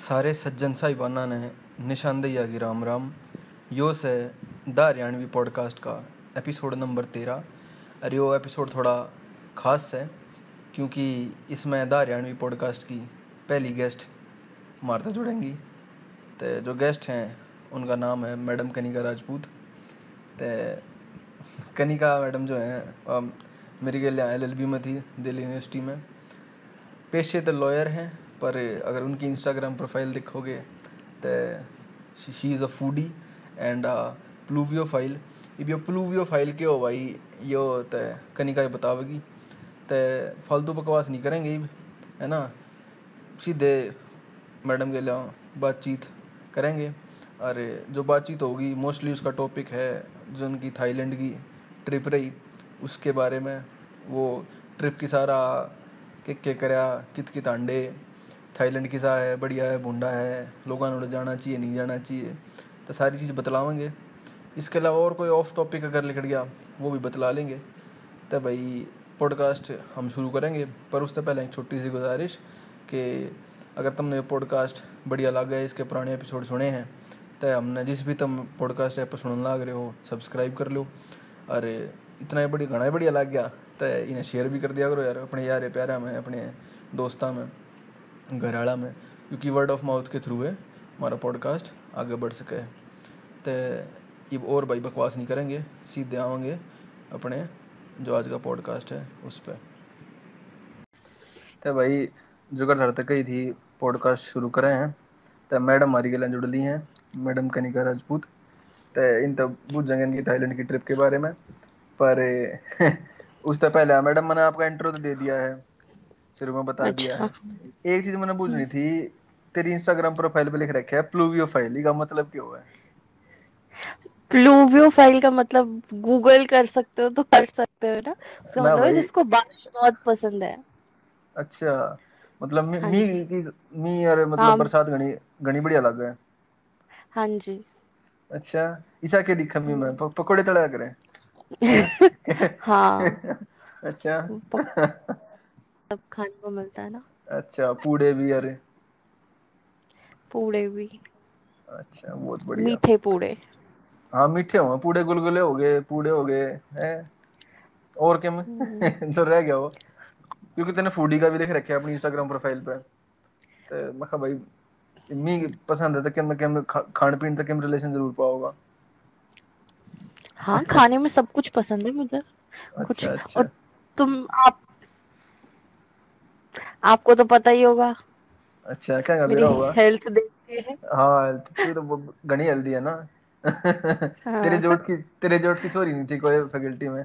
सारे सज्जन साहिबाना ने निशानदेही आगी राम राम। यो से द हरियाणवी पॉडकास्ट का एपिसोड नंबर तेरह। और यो एपिसोड थोड़ा ख़ास है, क्योंकि इसमें द हरियाणवी पॉडकास्ट की पहली गेस्ट मारता जुड़ेंगी। तो जो गेस्ट हैं, उनका नाम है मैडम कनिका राजपूत। तो कनिका मैडम जो हैं मेरी गल एल एल बी में थी, दिल्ली यूनिवर्सिटी में। पेशे तो लॉयर हैं पर अगर उनकी इंस्टाग्राम प्रोफ़ाइल देखोगे तो she is a foodie and pluviophile इब यो प्लूवियो फ़ाइल के हो भाई, यो तो कनिका बतावेगी तो फालतू बकवास नहीं करेंगे इब है ना? सीधे मैडम के लिए बातचीत करेंगे। और जो बातचीत होगी मोस्टली उसका टॉपिक है जो उनकी थाईलैंड की ट्रिप रही, उसके बारे में वो ट्रिप की सारा के के कित कित अंडे थाईलैंड किसा है, बढ़िया है, बुंडा है, लोगों ने जाना चाहिए, नहीं जाना चाहिए तो सारी चीज़ बतलावेंगे इसके अलावा और कोई ऑफ़ टॉपिक अगर निकल गया, वो भी बतला लेंगे। तो भाई पॉडकास्ट हम शुरू करेंगे, पर उससे पहले एक छोटी सी गुजारिश कि अगर तुमने पॉडकास्ट बढ़िया लग गया इसके पुराने एपिसोड सुने हैं तो हमने जिस भी तुम पॉडकास्ट ऐप सुनने लग रहे हो सब्सक्राइब कर लो। और इतना ही बढ़िया, घना बढ़िया लग गया तो इन्हें शेयर भी कर दिया करो यार, अपने यार, प्यारा में, अपने दोस्तों में। घराड़ा में, क्योंकि वर्ड ऑफ़ माउथ के थ्रू है, हमारा पॉडकास्ट आगे बढ़ सके। तो ये और भाई बकवास नहीं करेंगे, सीधे आवेंगे अपने, जो आज का पॉडकास्ट है, उस पर तो भाई, जो कर हर तक ही थी पॉडकास्ट शुरू करे हैं तो मैडम हमारी गलें जुड़ ली हैं, मैडम कनिका राजपूत। तो इन तो बुझ जाएँगे इनकी थाईलैंड की ट्रिप के बारे में, पर उससे पहले मैडम मैंने आपका इंट्रो तो दे दिया है। शुरू में बता दिया है। अच्छा। एक चीज़ मैंने पूछनी थी तेरी इंस्टाग्राम प्रोफ़ाइल पे लिख रखा है प्लूवियो फ़ाइल का मतलब क्या है? प्लूवियो फ़ाइल का मतलब गूगल कर सकते हो तो कर सकते हो ना? उसका मतलब है जिसको बारिश बहुत पसंद है। अच्छा मतलब मी हाँ मी की मी और मतलब हाँ, बरसात घनी घनी बढ़िया लग गए हाँ। जी। अच्छा ईसा के दिखा मी में पकोड़े तड़ा करे। हाँ। अच्छा। सब खाने को मिलता है ना। अच्छा पूड़े भी अरे। पूड़े भी। अच्छा बहुत बढ़िया। मीठे पूड़े। हाँ मीठे हो पूड़े गुलगुले हो गए पूड़े हो गए हैं। और क्या में? हम्म। जो रह गया वो। क्योंकि तूने फूडी का भी देख रखा है अपनी इंस्टाग्राम प्रोफ़ाइल पे। तो मैं भाई मी पसंद है तो क्या मैं खान पीन तक के रिलेशन ज़रूर पाओगा हाँ खाने में सब कुछ पसंद है मुझे। अच्छा, कुछ अच्छा। और तुम आप आपको तो पता ही होगा। अच्छा क्या मेरा होगा हेल्थ देखते हैं। हाँ हेल्थ की तो घनी हेल्दी है ना। हाँ. तेरे जोट की तेरे जोट की चोरी नहीं थी कोई फैकल्टी में?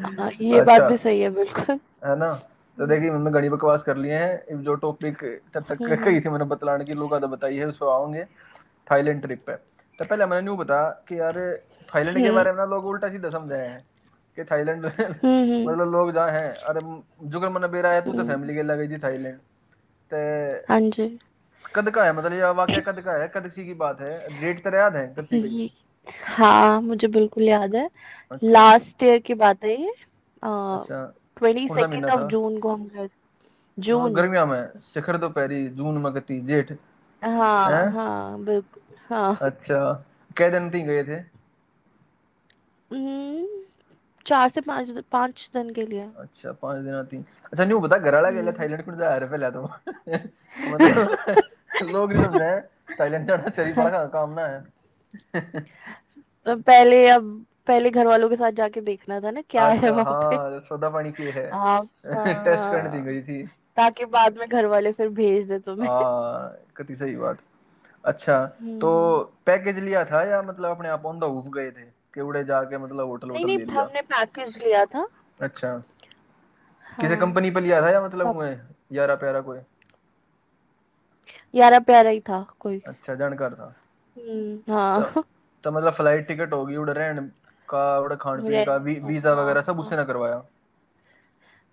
हाँ, ये अच्छा, बात भी सही है बिल्कुल। है ना? तो देखिए मैंने घनी बकवास कर लिए हैं। जो टॉपिक तब तक हम्म, कही। थी मैंने बतलाने की लोग तो बताई है उस पर आओगे? थाईलैंड ट्रिप पे। तो पहले मैंने न्यू बता कि यार थाईलैंड के हम्म। बारे में लोग उल्टा सीधा समझे हैं। कि थाईलैंड हम्म, हम्म। मतलब लोग जहाँ हैं अरे जुगर मन बेरा है तू तो फैमिली के लगे जी थाईलैंड। ते हाँ जी। कद का है मतलब ये वाकया कद का है? कद सी की बात है। डेट तेरे याद है कद सी हाँ मुझे बिल्कुल याद है। अच्छा। लास्ट ईयर की बात है ये। अच्छा। ट्वेंटी सेकेंड ऑफ़ जून को हम गए। जून हाँ, गर्मिया में। शिखर दोपहरी जून में गति जेठ। हाँ हाँ? बिल्कुल हाँ। अच्छा। कै दिन तीन गए थे? हम्म, चार से पाँच पाँच दिन के लिए। अच्छा पाँच दिन तीन। अच्छा न्यू बता घर वाला गेला थाईलैंड कुछ जा रहे पहले तो। मतलब लोग नहीं समझे थाईलैंड जाना सही बड़ा काम ना है। तो पहले अब पहले घर वालों के साथ जाके देखना था ना क्या अच्छा, है वहाँ पे। हाँ सौदा पानी की है। हाँ टेस्ट करने दी गई थी। ताकि बाद में घर वाले फिर भेज दे तुम्हें। हाँ कति सही बात। अच्छा तो पैकेज हम्म। लिया था या मतलब अपने आप ऑन द हूफ गए थे? कि उड़े जाके मतलब होटल ले लिया। हमने पैकेज लिया था। अच्छा। हाँ। किसी कंपनी पे लिया था या मतलब हुए यारा प्यारा कोई? यारा प्यारा ही था कोई। अच्छा जानकार था। हम्म हाँ। तो, तो मतलब फ़्लाइट टिकट होगी उड़ रहन का उड़ खान पीन का वी, वीज़ा वगैरह सब उससे ना करवाया?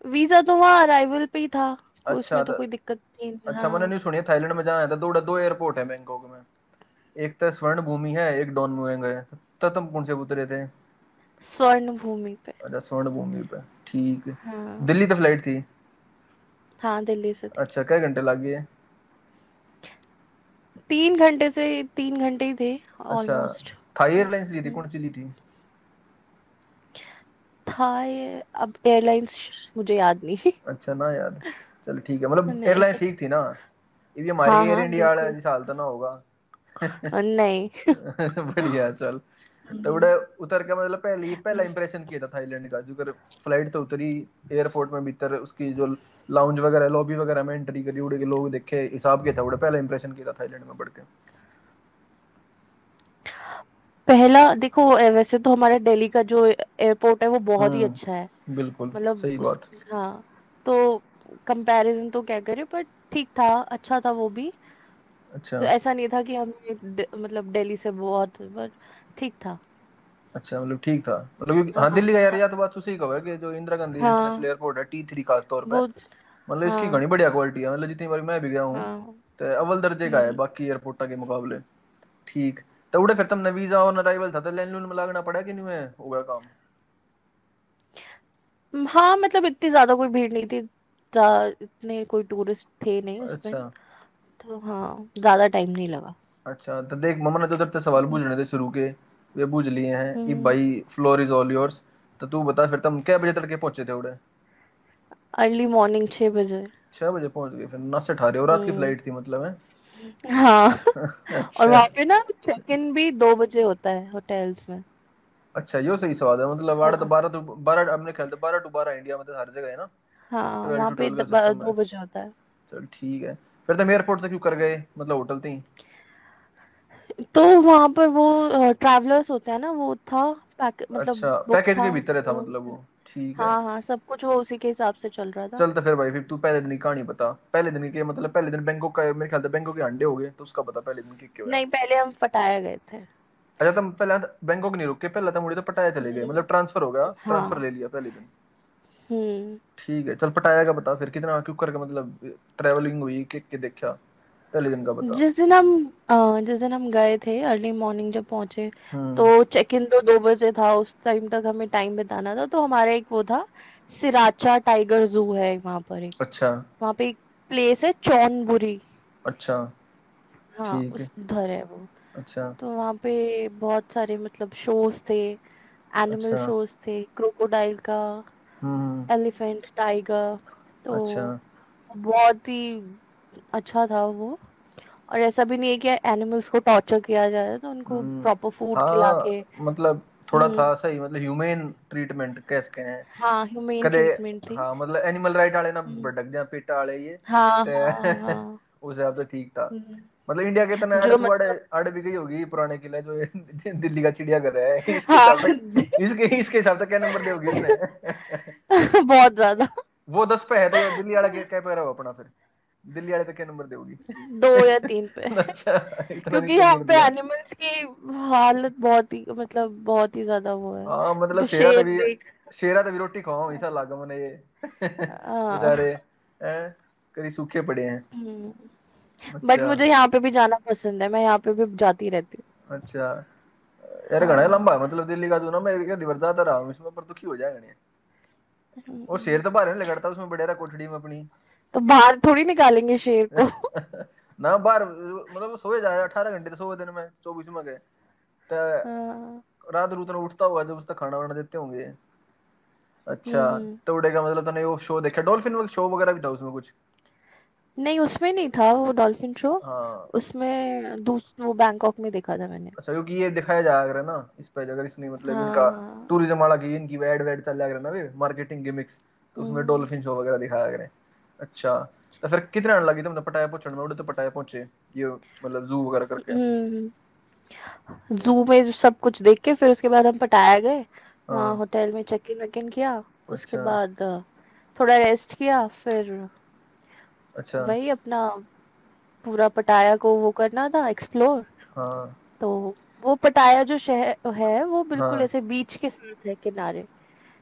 वीज़ा तो वहाँ अराइवल पे ही था अच्छा उसमें तो, तो कोई दिक्कत नहीं। अच्छा हाँ। मैंने नहीं सुनी थाईलैंड में जाना था दो दो एयरपोर्ट है बैंकॉक में। एक तो स्वर्ण भूमि है एक डॉन मुएंग है। तो तुम कौन से उतरे थे? स्वर्ण भूमि पे। अच्छा स्वर्ण भूमि पे। ठीक। है। हाँ। दिल्ली तो फ़्लाइट थी? हाँ दिल्ली से अच्छा क्या घंटे लग? गए तीन घंटे से तीन घंटे ही थे अच्छा ऑलमोस्ट थाई एयरलाइंस ली थी? कौन सी ली थी? था ये अब एयरलाइंस मुझे याद नहीं। अच्छा ना यार चल ठीक है। मतलब एयरलाइन ठीक थी ना? ये हमारी हाँ एयर हाँ इंडिया वाला बिल्कुल। जिस हाल तो ना होगा। नहीं। बढ़िया चल। तो बड़े उतर के मतलब पहले ही पहला इंप्रेशन किया था थाईलैंड का जो कर फ़्लाइट तो उतरी एयरपोर्ट में भीतर उसकी जो लाउंज वगैरह लॉबी वगैरह में एंट्री करी उड़े के लोग देखे हिसाब किया था बड़े पहला इंप्रेशन किया था थाईलैंड में बढ़ के। पहला देखो वैसे तो हमारा दिल्ली का जो एयरपोर्ट है वो बहुत ही हम्म अच्छा है। बिल्कुल मतलब सही बात। हाँ तो कंपैरिजन तो क्या करें पर ठीक था अच्छा था वो भी। अच्छा। तो ऐसा नहीं था कि हम मतलब दिल्ली से बहुत पर ठीक था। अच्छा मतलब ठीक था। मतलब हाँ हाँ दिल्ली का यार हाँ या तो बात उसी का है कि जो इंदिरा गांधी इंटरनेशनल हाँ एयरपोर्ट है टी थ्री खास तौर पे वो मतलब इसकी हाँ। घनी बढ़िया क्वालिटी है। मतलब जितनी बार मैं भी गया हूँ हाँ। तो अव्वल दर्जे का है हम्म। बाकी एयरपोर्टा के मुकाबले। ठीक। तो उड़े फिर तुमने वीज़ा और अराइवल था तो लाइन लून में लागना पड़ा कि नहीं में होगा काम? हाँ मतलब इतनी ज़्यादा कोई भीड़ नहीं थी इतने कोई टूरिस्ट थे नहीं उस अच्छा। तो हाँ ज़्यादा टाइम नहीं लगा। अच्छा तो देख मम्मा ने तो उधर सवाल पूछने थे शुरू के। वे पूछ लिए हैं ई हम्म। भाई फ्लोर इज़ ऑल योर्स तो तू बता फिर तुम क्या बजे तड़के पहुँचे थे उड़े? अर्ली मॉर्निंग छह बजे। छह बजे पहुँच गए फिर नौ से अठारह और रात की हम्म। फ़्लाइट थी मतलब है? हाँ। और अच्छा वहाँ पे ना चेक इन भी दो बजे होता है होटल्स में। अच्छा यो सही सवाल है मतलब आठ तो हाँ। बारह तो बारह हमने ख्याल था बारह टू बारह इंडिया में तो हर जगह है ना? हाँ वहाँ पे का है। दो बजे होता है। चल ठीक है। फिर तुम एयरपोर्ट से क्यों कर गए? मतलब होटल थी? तो वहाँ पर वो ट्रैवलर्स होते हैं ना वो था पैक मतलब अच्छा बुक पैकेज के भीतर था तो मतलब वो ठीक है। हाँ हाँ सब कुछ वो उसी के हिसाब से चल रहा था। चल तो फिर भाई फिर तू पहले दिन की कहानी बता। पहले दिन की मतलब पहले दिन बैंकॉक का मेरे ख्याल से बैंकॉक के अंडे हो गए तो उसका बता पहले दिन की क्यों नहीं पहले हम पटाया गए थे। अच्छा तुम पहले बैंकॉक नहीं रुक के पहले तुम मुड़े तो पटाया चले गए मतलब ट्रांसफ़र हो गया ट्रांसफ़र हाँ ले लिया पहले दिन। हम्म। ठीक है चल पटाया का बता फिर कितना क्यों करके मतलब ट्रैवलिंग हुई के के देखा? पहले दिन का बता जिस दिन हम जिस दिन हम गए थे अर्ली मॉर्निंग जब पहुँचे हम्म। तो चेक इन तो दो बजे था उस टाइम तक हमें टाइम बिताना था तो हमारा एक वो था सिराचा टाइगर जू है वहाँ पर एक। अच्छा। वहाँ पे एक प्लेस है चौनबुरी। अच्छा। हाँ उस उधर है वो। अच्छा। तो वहाँ पे बहुत सारे मतलब शोज़ थे एनिमल अच्छा। शोज़ थे क्रोकोडाइल का हम्म। एलिफेंट टाइगर तो अच्छा। बहुत ही अच्छा था वो। और ऐसा भी नहीं है कि एनिमल्स को टॉर्चर किया जाए तो उनको हम्म। प्रॉपर फ़ूड खिला के हाँ मतलब थोड़ा हम्म। था सही मतलब ह्यूमेन ट्रीटमेंट कह सकते हैं। हाँ ह्यूमेन ट्रीटमेंट थी। हाँ मतलब एनिमल राइट वाले ना हम्म, भड़क जाए पेटा वाले ये। हाँ हाँ हाँ। उस हिसाब से ठीक था। हम्म, मतलब इंडिया के तना अड़ तू मतलब अड़ भी गई होगी पुराने किले जो दिल्ली का चिड़ियाघर है। इसके हाँ हिसाब से इसके इसके हिसाब से क्या नंबर दोगी इसने बहुत ज़्यादा। वो दस पे है तो दिल्ली वाला क्या पे रहा अपना फिर? दिल्ली वाले पे क्या नंबर दोगी? दो या तीन पे। अच्छा क्योंकि यहाँ पे एनिमल्स की हालत बहुत ही मतलब बहुत ही ज़्यादा वो है। हाँ मतलब तो शेरा तभी शेरा तभी रोटी खाओ ऐसा लागा मैंने ये हाँ। बेचारे हैं कभी सूखे पड़े हैं। बट अच्छा। मुझे यहाँ पे भी जाना पसंद है मैं यहाँ पे भी जाती रहती हूँ। अच्छा। यार घना हाँ लंबा है मतलब दिल्ली का जो ना मैं एक दिवर जाता रहा हूँ इसमें पर दुखी हो जाएगा नहीं। और शेर तो बाहर नहीं लगता उसमें रहा कोठड़ी में अपनी। तो बाहर थोड़ी निकालेंगे शेर को। ना बाहर मतलब सोए जाए अठारह घंटे तो सोए दिन में चौबीस में गए। तो हाँ, रात रूत में उठता होगा जब उसका खाना वाना देते होंगे। अच्छा हम्म। तो उड़ेगा मतलब तूने वो शो देखा डॉल्फिन शो वगैरह भी था उसमें कुछ? नहीं उसमें नहीं था वो डॉल्फिन शो। हाँ। उसमें वो बैंकॉक में देखा था मैंने। अच्छा क्योंकि ये दिखाया जाया करे ना इस पे अगर इसने मतलब इनका हाँ। हाँ टूरिज़्म वाला की इनकी एड वेड चल जाया करे ना वे मार्केटिंग गिमिक्स तो उसमें हम्म। डॉल्फिन शो वगैरह दिखाया करे अच्छा। तो फिर कितना लगी तुमने पटाया पहुँचने में? उड़े तो पटाया पहुँचे ये मतलब जू वगैरह करके। हम्म। जू में सब कुछ देख के फिर उसके बाद हम पटाया गए। वहाँ हाँ। होटल में चेक इन वेक इन किया। उसके अच्छा। बाद थोड़ा रेस्ट किया फिर अच्छा। वही अपना पूरा पटाया को वो करना था एक्सप्लोर हाँ। तो वो पटाया जो शहर है वो बिल्कुल हाँ। ऐसे बीच के साथ है किनारे।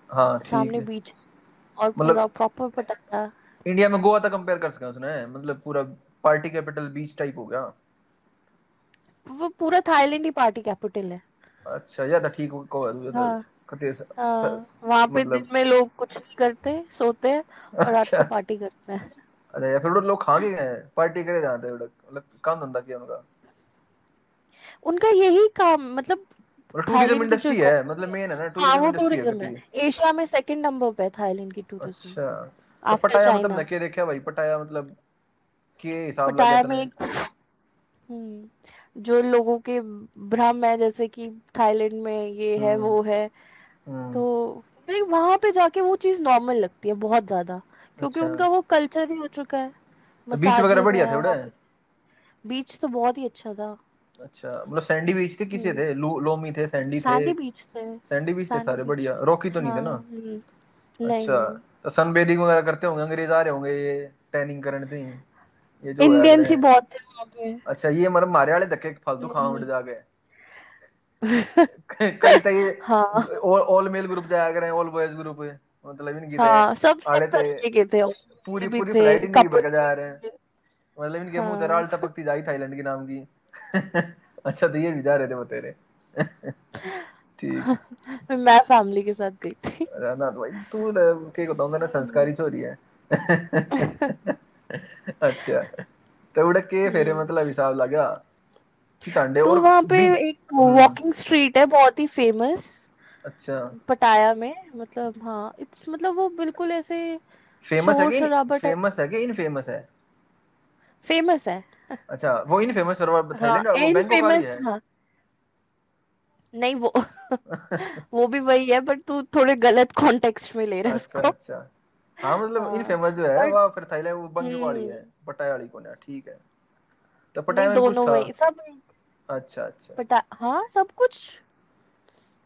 हाँ सामने है। बीच और पूरा मतलब प्रॉपर पटाया। इंडिया में गोवा तक कंपेयर कर सके उसने। मतलब पूरा पार्टी कैपिटल बीच टाइप हो गया। वो पूरा थाईलैंड ही पार्टी कैपिटल है। अच्छा या था ठीक को तो हाँ। हाँ वहाँ पे दिन मतलब में लोग कुछ नहीं करते सोते हैं और रात को अच्छा। पार्टी करते हैं। अच्छा या फिर वो लोग खा के गए हैं पार्टी करे जाते हैं मतलब काम धंधा किया उनका। उनका यही काम मतलब मतलब टूरिज़्म जो इंडस्ट्री है मतलब मेन है ना हाँ टूरिज़्म वो है टूरिज़्म है। एशिया में सेकंड नंबर पे थाईलैंड की टूरिज़्म अच्छा। तो पटाया मतलब नके देखा भाई? पटाया मतलब के हिसाब लग पटाया में हम्म जो लोगों के भ्रम है जैसे कि थाईलैंड में ये है हम्म। वो है हम्म। तो वहाँ पे जाके वो चीज़ नॉर्मल लगती है बहुत ज़्यादा क्योंकि अच्छा। उनका वो कल्चर ही हो चुका है। तो बीच वगैरह बढ़िया थे पे बीच तो बहुत ही अच्छा था। अच्छा मतलब सैंडी बीच थे किसे थे? लो, लोमी थे सैंडी थे? सैंडी बीच थे। सैंडी बीच थे सारे बढ़िया। रॉकी तो नहीं थे हाँ ना? नहीं अच्छा। तो सनबेदिंग वगैरह करते होंगे अंग्रेज़ आ रहे होंगे ये टैनिंग करने थे ये जो है ही अगर बहुत थे वहाँ पे। अच्छा ये मतलब मारे वाले धक्के फालतू उड़ हम्म, जाके। कई तो हाँ। ये ऑल ऑल मेल ग्रुप जाया करें ऑल बॉयज़ ग्रुप मतलब इनकी हाँ सब आड़े थे। के थे। पूरी पूरी फ़्लाइट इनकी भर के जा रहे हैं। मतलब इनके मुँह से हाँ। टपकती जाई थाईलैंड की नाम की। अच्छा तो ये भी जा रहे थे वो तेरे। ठीक मैं फैमिली के साथ गई थी। रहना तो भाई तू के को ना संस्कारी छोरी है। अच्छा। तो उड़े के फेरे मतलब हिसाब लगा। टांडे तो और वहाँ पे एक वॉकिंग स्ट्रीट है बहुत ही फ़ेमस अच्छा। पटाया में मतलब हाँ इट्स मतलब वो बिल्कुल ऐसे फ़ेमस है कि फ़ेमस है कि इनफेमस है? फ़ेमस है। अच्छा वो इन फ़ेमस हाँ थाईलैंड इन बैंकॉक वाली फ़ेमस है? हाँ। नहीं वो वो भी वही है बट तू थोड़े गलत कॉन्टेक्स्ट में ले रहा है अच्छा उसको। अच्छा। हाँ मतलब हाँ। इनफेमस जो है वो फिर थाईलैंड वो बैंकॉक वाली है हम्म पटाया वाली कौन है? ठीक है। तो पटाया में दोनों वही सब अच्छा अच्छा। पटा हाँ सब कुछ।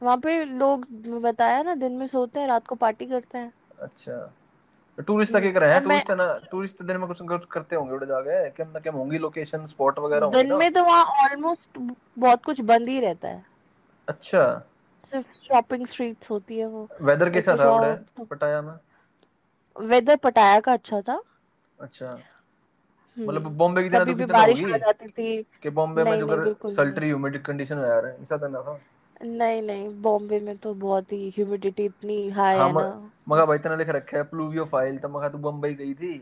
वहाँ पे लोग बताया ना दिन में सोते हैं रात को पार्टी करते हैं। अच्छा। तो टूरिस्ट का हम्म कर रहे हैं टूरिस्ट ना टूरिस्ट दिन में कुछ कुछ करते होंगे उड़े जाके। क्या ना क्या होंगी लोकेशन स्पॉट वगैरह होंगी दिन में तो वहाँ ऑलमोस्ट बहुत कुछ बंद ही रहता है। अच्छा। सिर्फ़ शॉपिंग स्ट्रीट्स होती है वो। वेदर कैसा था जाओ पटाया में? वेदर पटाया का अच्छा था। अच्छा। मतलब हम्म बॉम्बे की तरह तो भी कितना बारिश होगी? आ जाती थी। कि बॉम्बे में जो सल्टरी ह्यूमिड कंडीशन जा रहा है ऐसा तो ना था? नहीं नहीं बॉम्बे में तो बहुत ही ह्यूमिडिटी इतनी हाई हाँ है ना। मगा भाई इतना लिख रखा है प्लूवियो फ़ाइल तो मगा तू बम्बई गई थी।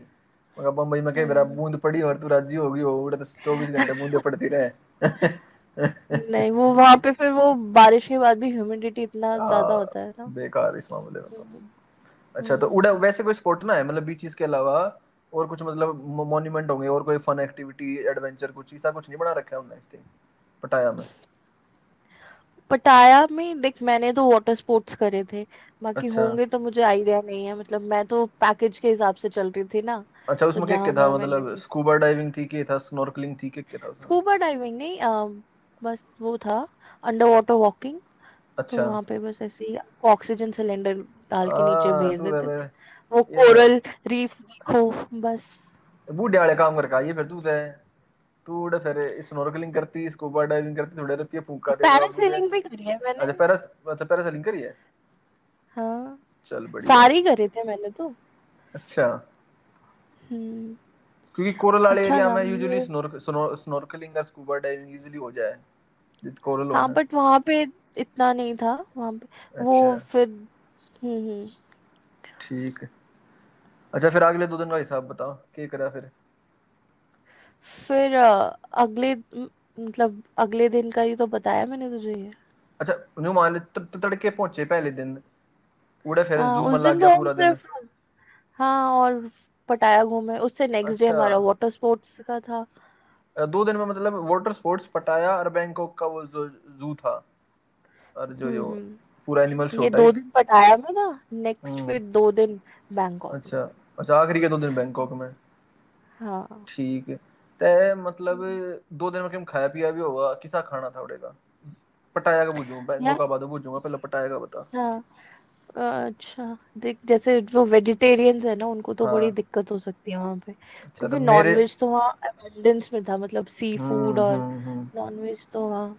मगा बम्बई में कई बार हाँ बूंद पड़ी और तू राज़ी हो गई हो उड़े तो चौबीस घंटे बूंदे पड़ती रहे। नहीं वो वहाँ पे फिर वो बारिश के बाद भी ह्यूमिडिटी इतना ज़्यादा होता है ना। बेकार इस मामले में तो। हम्म। अच्छा तो उड़ा। वैसे कोई स्पॉट ना है मतलब बीचेस के अलावा? और कुछ मतलब मॉन्यूमेंट होंगे और कोई फन एक्टिविटी एडवेंचर कुछ? ऐसा कुछ नहीं बना रखा है उन्होंने पटाया में? पटाया में देख मैंने तो वाटर स्पोर्ट्स करे थे। बाकी अच्छा। होंगे तो मुझे आइडिया नहीं है मतलब मैं तो पैकेज के हिसाब से चल रही थी ना। अच्छा तो उसमें क्या क्या था मतलब स्कूबा डाइविंग थी क्या था स्नॉर्कलिंग थी क्या क्या था स्कूबा डाइविंग नहीं बस वो था अंडर वाटर वॉकिंग तो अच्छा। वहाँ पे बस ऐसे ही ऑक्सीजन सिलेंडर डाल के नीचे भेज तो देते थे। वो तो कोरल रीफ्स देखो बस। बूढ़े वाले काम करके है फिर तू तो। तू उड़े फिर स्नॉर्कलिंग करती स्कूबा डाइविंग करती थोड़े रुपये फूका दे पैरासेलिंग भी करी है मैंने। अच्छा पैरा अच्छा पैरासेलिंग करी है? हाँ। चल बढ़िया। सारी करे थे मैंने तो। अच्छा। हम्म। क्योंकि कोरल वाले अच्छा एरिया में यूजुअली स्नॉर्कलिंग और स्कूबा डाइविंग यूजुअली हो जाए। जित कोरल हो हाँ बट वहाँ पे इतना नहीं था। वहाँ पे वो अच्छा। फिर हम्म हम्म। ठीक है। अच्छा फिर अगले दो दिन का हिसाब बता क्या करा फिर? फिर अगले मतलब अगले दिन का ही तो बताया मैंने तुझे ये। अच्छा न्यू मान ले तड़के पहुँचे पहले दिन। उड़े फिर हाँ जू में उस लग गया तो पूरा दिन। हाँ और पटाया घूमे उससे नेक्स्ट डे अच्छा। हमारा वाटर स्पोर्ट्स का था। दो दिन में मतलब वाटर स्पोर्ट्स पटाया और बैंकॉक का वो जो जू था और जो हम्म जो हम्म पूरा एनिमल शो ये दो दिन पटाया में था नेक्स्ट हम्म। फिर दो दिन बैंकॉक अच्छा अच्छा आखिरी के दो दिन बैंकॉक में। हाँ। ठीक है। ते मतलब दो दिन में क्या खाया पिया भी होगा किसा खाना था उड़ेगा? पटाया का पूछूँ बैंकॉक का बाद पूछूँगा पहले पटाया का बता। हाँ। अच्छा देख जैसे जो वेजिटेरियंस है ना उनको तो हाँ। बड़ी दिक्कत हो सकती है वहाँ पे। अच्छा तो क्योंकि नॉनवेज तो वहाँ अबंडेंस में था मतलब सी फ़ूड हम्म और हम्म हम्म। नॉनवेज तो वहाँ।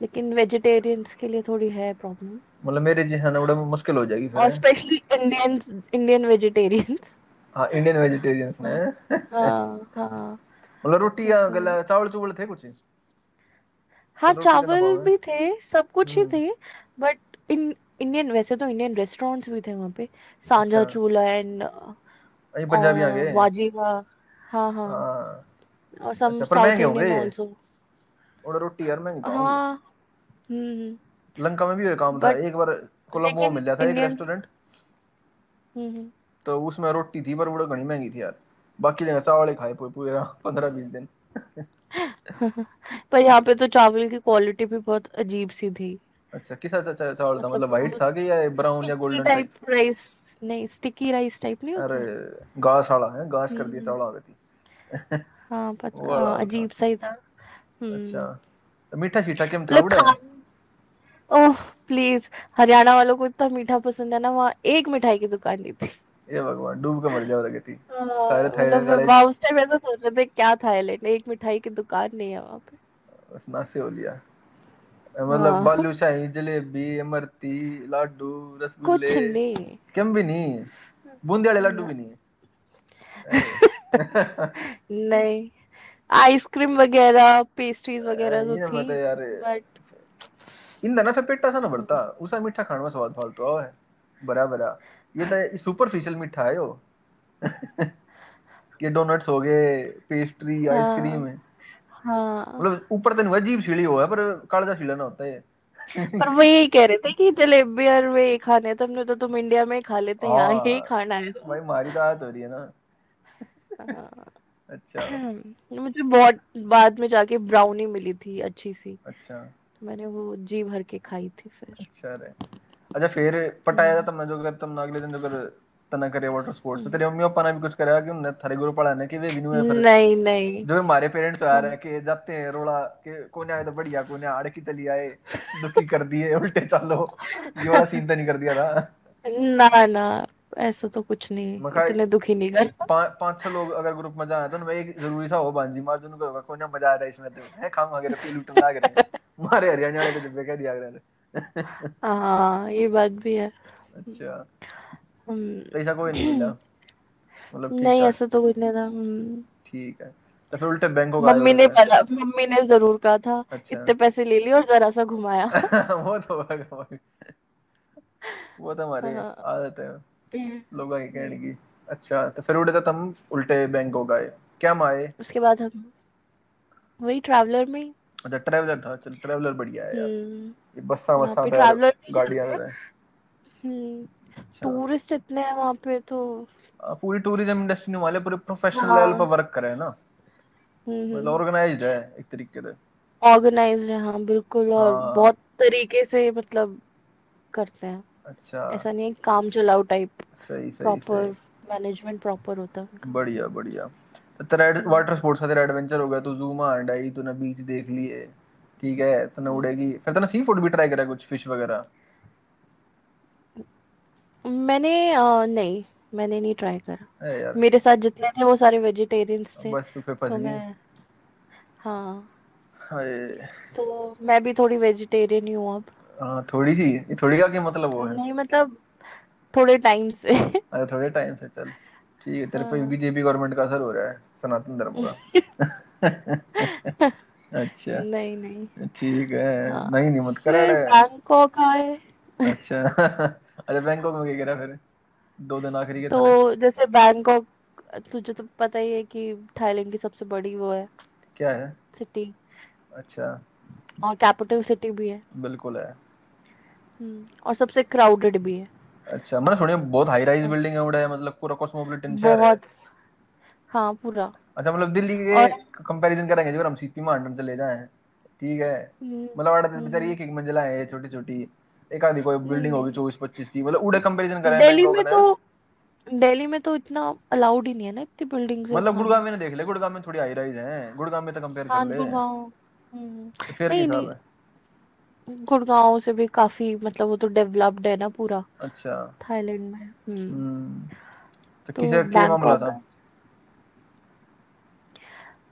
लेकिन वेजिटेरियंस के लिए थोड़ी है प्रॉब्लम मतलब मेरे जी है ना बड़ा मुश्किल हो जाएगी फिर और स्पेशली इंडियंस इंडियन वेजिटेरियंस हाँ इंडियन वेजिटेरियंस ने। हाँ हाँ। मतलब रोटी तो या गला चावल चुवल थे कुछ? हाँ चावल भी थे सब कुछ ही हम्म। थे बट इन इंडियन वैसे तो इंडियन रेस्टोरेंट्स भी थे वहाँ पे। सांझा चूल्हा एंड अभी पंजाबी आ गए वाजीवा हाँ हाँ। हाँ। और सम साउथ इंडियन होंगे ये। आल्सो और रोटी यार महँगी तो हाँ। हम्म लंका में भी ये काम था। एक बार कोलंबो मिल जाता एक इंडियन रेस्टोरेंट हम्म तो उसमें रोटी थी पर वो घनी महँगी थी यार। बाकी जगह चावल ही खाए पूरे पूरे पंद्रह बीस दिन। पर यहाँ पे तो चावल की क्वालिटी भी बहुत अजीब सी थी। अच्छा किस अच्छा अच्छा चावल था? मतलब मतलब वाइट था कि या ब्राउन या गोल्डन टाइप राइस नहीं स्टिकी राइस टाइप नहीं अरे होता घास वाला है घास कर दिया हम्म। चावल आ गई हाँ पता अजीब सा ही था। अच्छा हम्म तो मीठा शीठा केम था मतलब उड़े ओह प्लीज़ हरियाणा वालों को इतना मीठा पसंद है ना वहाँ एक मिठाई की दुकान नहीं थी। ये भगवान डूब के मर जाओ लगी थी हाँ, सारे मतलब थाईलैंड वाले उस टाइम ऐसा सोच रहे थे क्या थाईलैंड एक मिठाई की दुकान नहीं है वहाँ पे। बस नासे हो लिया। मतलब हाँ। बालूशाही जलेबी इमरती लाडू कुछ नहीं। केम भी नहीं। बूंदी वाले लड्डू भी नहीं। नहीं। आइसक्रीम वगैरह पेस्ट्रीज वगैरह तो थी बट इंदा ना फिर पेटा सा ना भरता उसा मीठा खाने में स्वाद फालतू है बरा बरा ये तो सुपरफिशियल मीठा है यो। ये डोनट्स हो गए पेस्ट्री आइसक्रीम हाँ है। हाँ मतलब ऊपर तो नहीं हुआ अजीब सीढ़ी हुआ है पर काला सीढ़ा ना होता है पर वो यही कह रहे थे कि जलेबी और वे खाने तो हमने तो तुम इंडिया में ही खा लेते हैं यहाँ यही हाँ। खाना है। भाई तो मारी तो आदत हो रही है ना। हाँ। अच्छा। मुझे बहुत बाद में जाके ब्राउनी मिली थी अच्छी सी। अच्छा। मैंने वो जी भर के खाई थी फिर। अच्छा रे। अच्छा फिर पटाया था हम्म, तुमने जो कर तुमने अगले दिन जो कर तना करे वाटर स्पोर्ट्स तो। तेरे मम्मी पापा ने भी कुछ करा कि उन्हें थारे गुरु पढ़ाने के वे भी नहीं नहीं नहीं। जो हमारे पेरेंट्स आ रहे हैं कि जाते हैं रोड़ा के कोने आए तो बढ़िया कोने आड़ की तली आए दुखी कर दिए उल्टे चालो। ये वाला सीन तो नहीं कर दिया था। ना ना ऐसा तो कुछ नहीं। इतने दुखी नहीं कर। पाँच छह लोग अगर ग्रुप में जाए तो उनमें एक ज़रूरी सा हो बांजी मार जो होगा कोने मज़ा आ रहा है इसमें तो। है खाम वगैरह पी लूटन लाग रहे मारे हरियाणा वाले को डिब्बे कह दिया रहे हाँ ये बात भी है। अच्छा। तो ऐसा कोई नहीं मिला। मतलब नहीं ऐसा तो कुछ नहीं था। ठीक है। तो फिर उल्टे बैंकॉक आए मम्मी ने गए बोला मम्मी ने ज़रूर कहा था अच्छा। इतने पैसे ले लिए और जरा सा घुमाया। वो तो होगा वो तो हमारी हाँ। आदत है। हम्म, लोगों की कहने की। अच्छा तो फिर उड़े तो तुम उल्टे बैंकॉक आए क्या में आए उसके बाद हम वही ट्रैवलर में अच्छा ट्रैवलर था। चल ट्रैवलर बढ़िया है यार। हम्म, ये बस्सा तो यार ट्रैवलर गाड़ियाँ है अच्छा। टूरिस्ट इतने हैं वहाँ पे तो। पूरी टूरिज़्म इंडस्ट्री वाले पूरे प्रोफेशनल लेवल पर हाँ वर्क करे है ना। मतलब हम्म ऑर्गेनाइज्ड है एक तरीके से। ऑर्गेनाइज्ड है हाँ बिल्कुल और हाँ। बहुत तरीके से मतलब करते हैं। अच्छा। ऐसा नहीं है काम चलाओ टाइप सही सही प्रॉपर मैनेजमेंट प्रॉपर होता है बढ़िया बढ़िया। तो हम्म, वाटर स्पोर्ट्स का तेरा एडवेंचर हो गया तू जू में आंड आई तूने बीच देख लिए ठीक है तूने हम्म। उड़ेगी। फिर तूने सी फ़ूड भी ट्राई करा कुछ फ़िश वगैरह? मैंने अ, नहीं मैंने नहीं ट्राई करा। मेरे साथ जितने थे वो सारे वेजिटेरियंस थे। बस तू फिर तो मैं हाँ। तो मैं भी थोड़ी वेजिटेरियन ही हूँ अब। हाँ थोड़ी सी। ये थोड़ी का क्या मतलब वो है? नहीं मतलब थोड़े टाइम से। अरे थोड़े टाइम से चल। ठीक है तेरे पे हाँ। बीजेपी गवर्नमेंट का असर हो रहा है सनातन धर्म का। अच्छा। नहीं नहीं। ठीक है। हाँ। नहीं नहीं मत कर अरे बैंकॉक आए। अच्छा। अच्छा बैंकॉक में क्या करा फिर? दो दिन आखिरी के तो जैसे बैंकॉक तुझे तो पता ही है कि थाईलैंड की सबसे बड़ी वो है। क्या है? सिटी अच्छा। और कैपिटल सिटी भी है। बिल्कुल है। हम्म, और सबसे क्राउडेड भी है। अच्छा मैंने सुनी है बहुत हाई राइज बिल्डिंग है उड़ा है मतलब पूरा कॉस्मोपॉलिटन शहर है। बहुत। हाँ पूरा। अच्छा मतलब दिल्ली और के कंपैरिजन करेंगे जो हम सीपी में हंडन चले जाएँ ठीक है? हम्म, मतलब आड़ा बेचारी हम्म, एक एक मंजिला है छोटी छोटी एक आधी कोई बिल्डिंग होगी हम्म। चौबीस पच्चीस की मतलब उड़े कंपैरिजन करें दिल्ली में तो दिल्ली में तो इतना अलाउड ही नहीं है ना इतनी बिल्डिंग्स मतलब गुड़गांव में देख ले गुड़गांव में थोड़ी हाई राइज है गुड़गांव में तो कंपेयर कर हाँ ले। गुड़गांव हम्म, फिर नहीं नहीं। गुड़गांव से भी काफ़ी मतलब वो तो डेवलप्ड है ना पूरा। अच्छा। थाईलैंड में हम्म। हम्म। तो तो किसे क्या मामला था?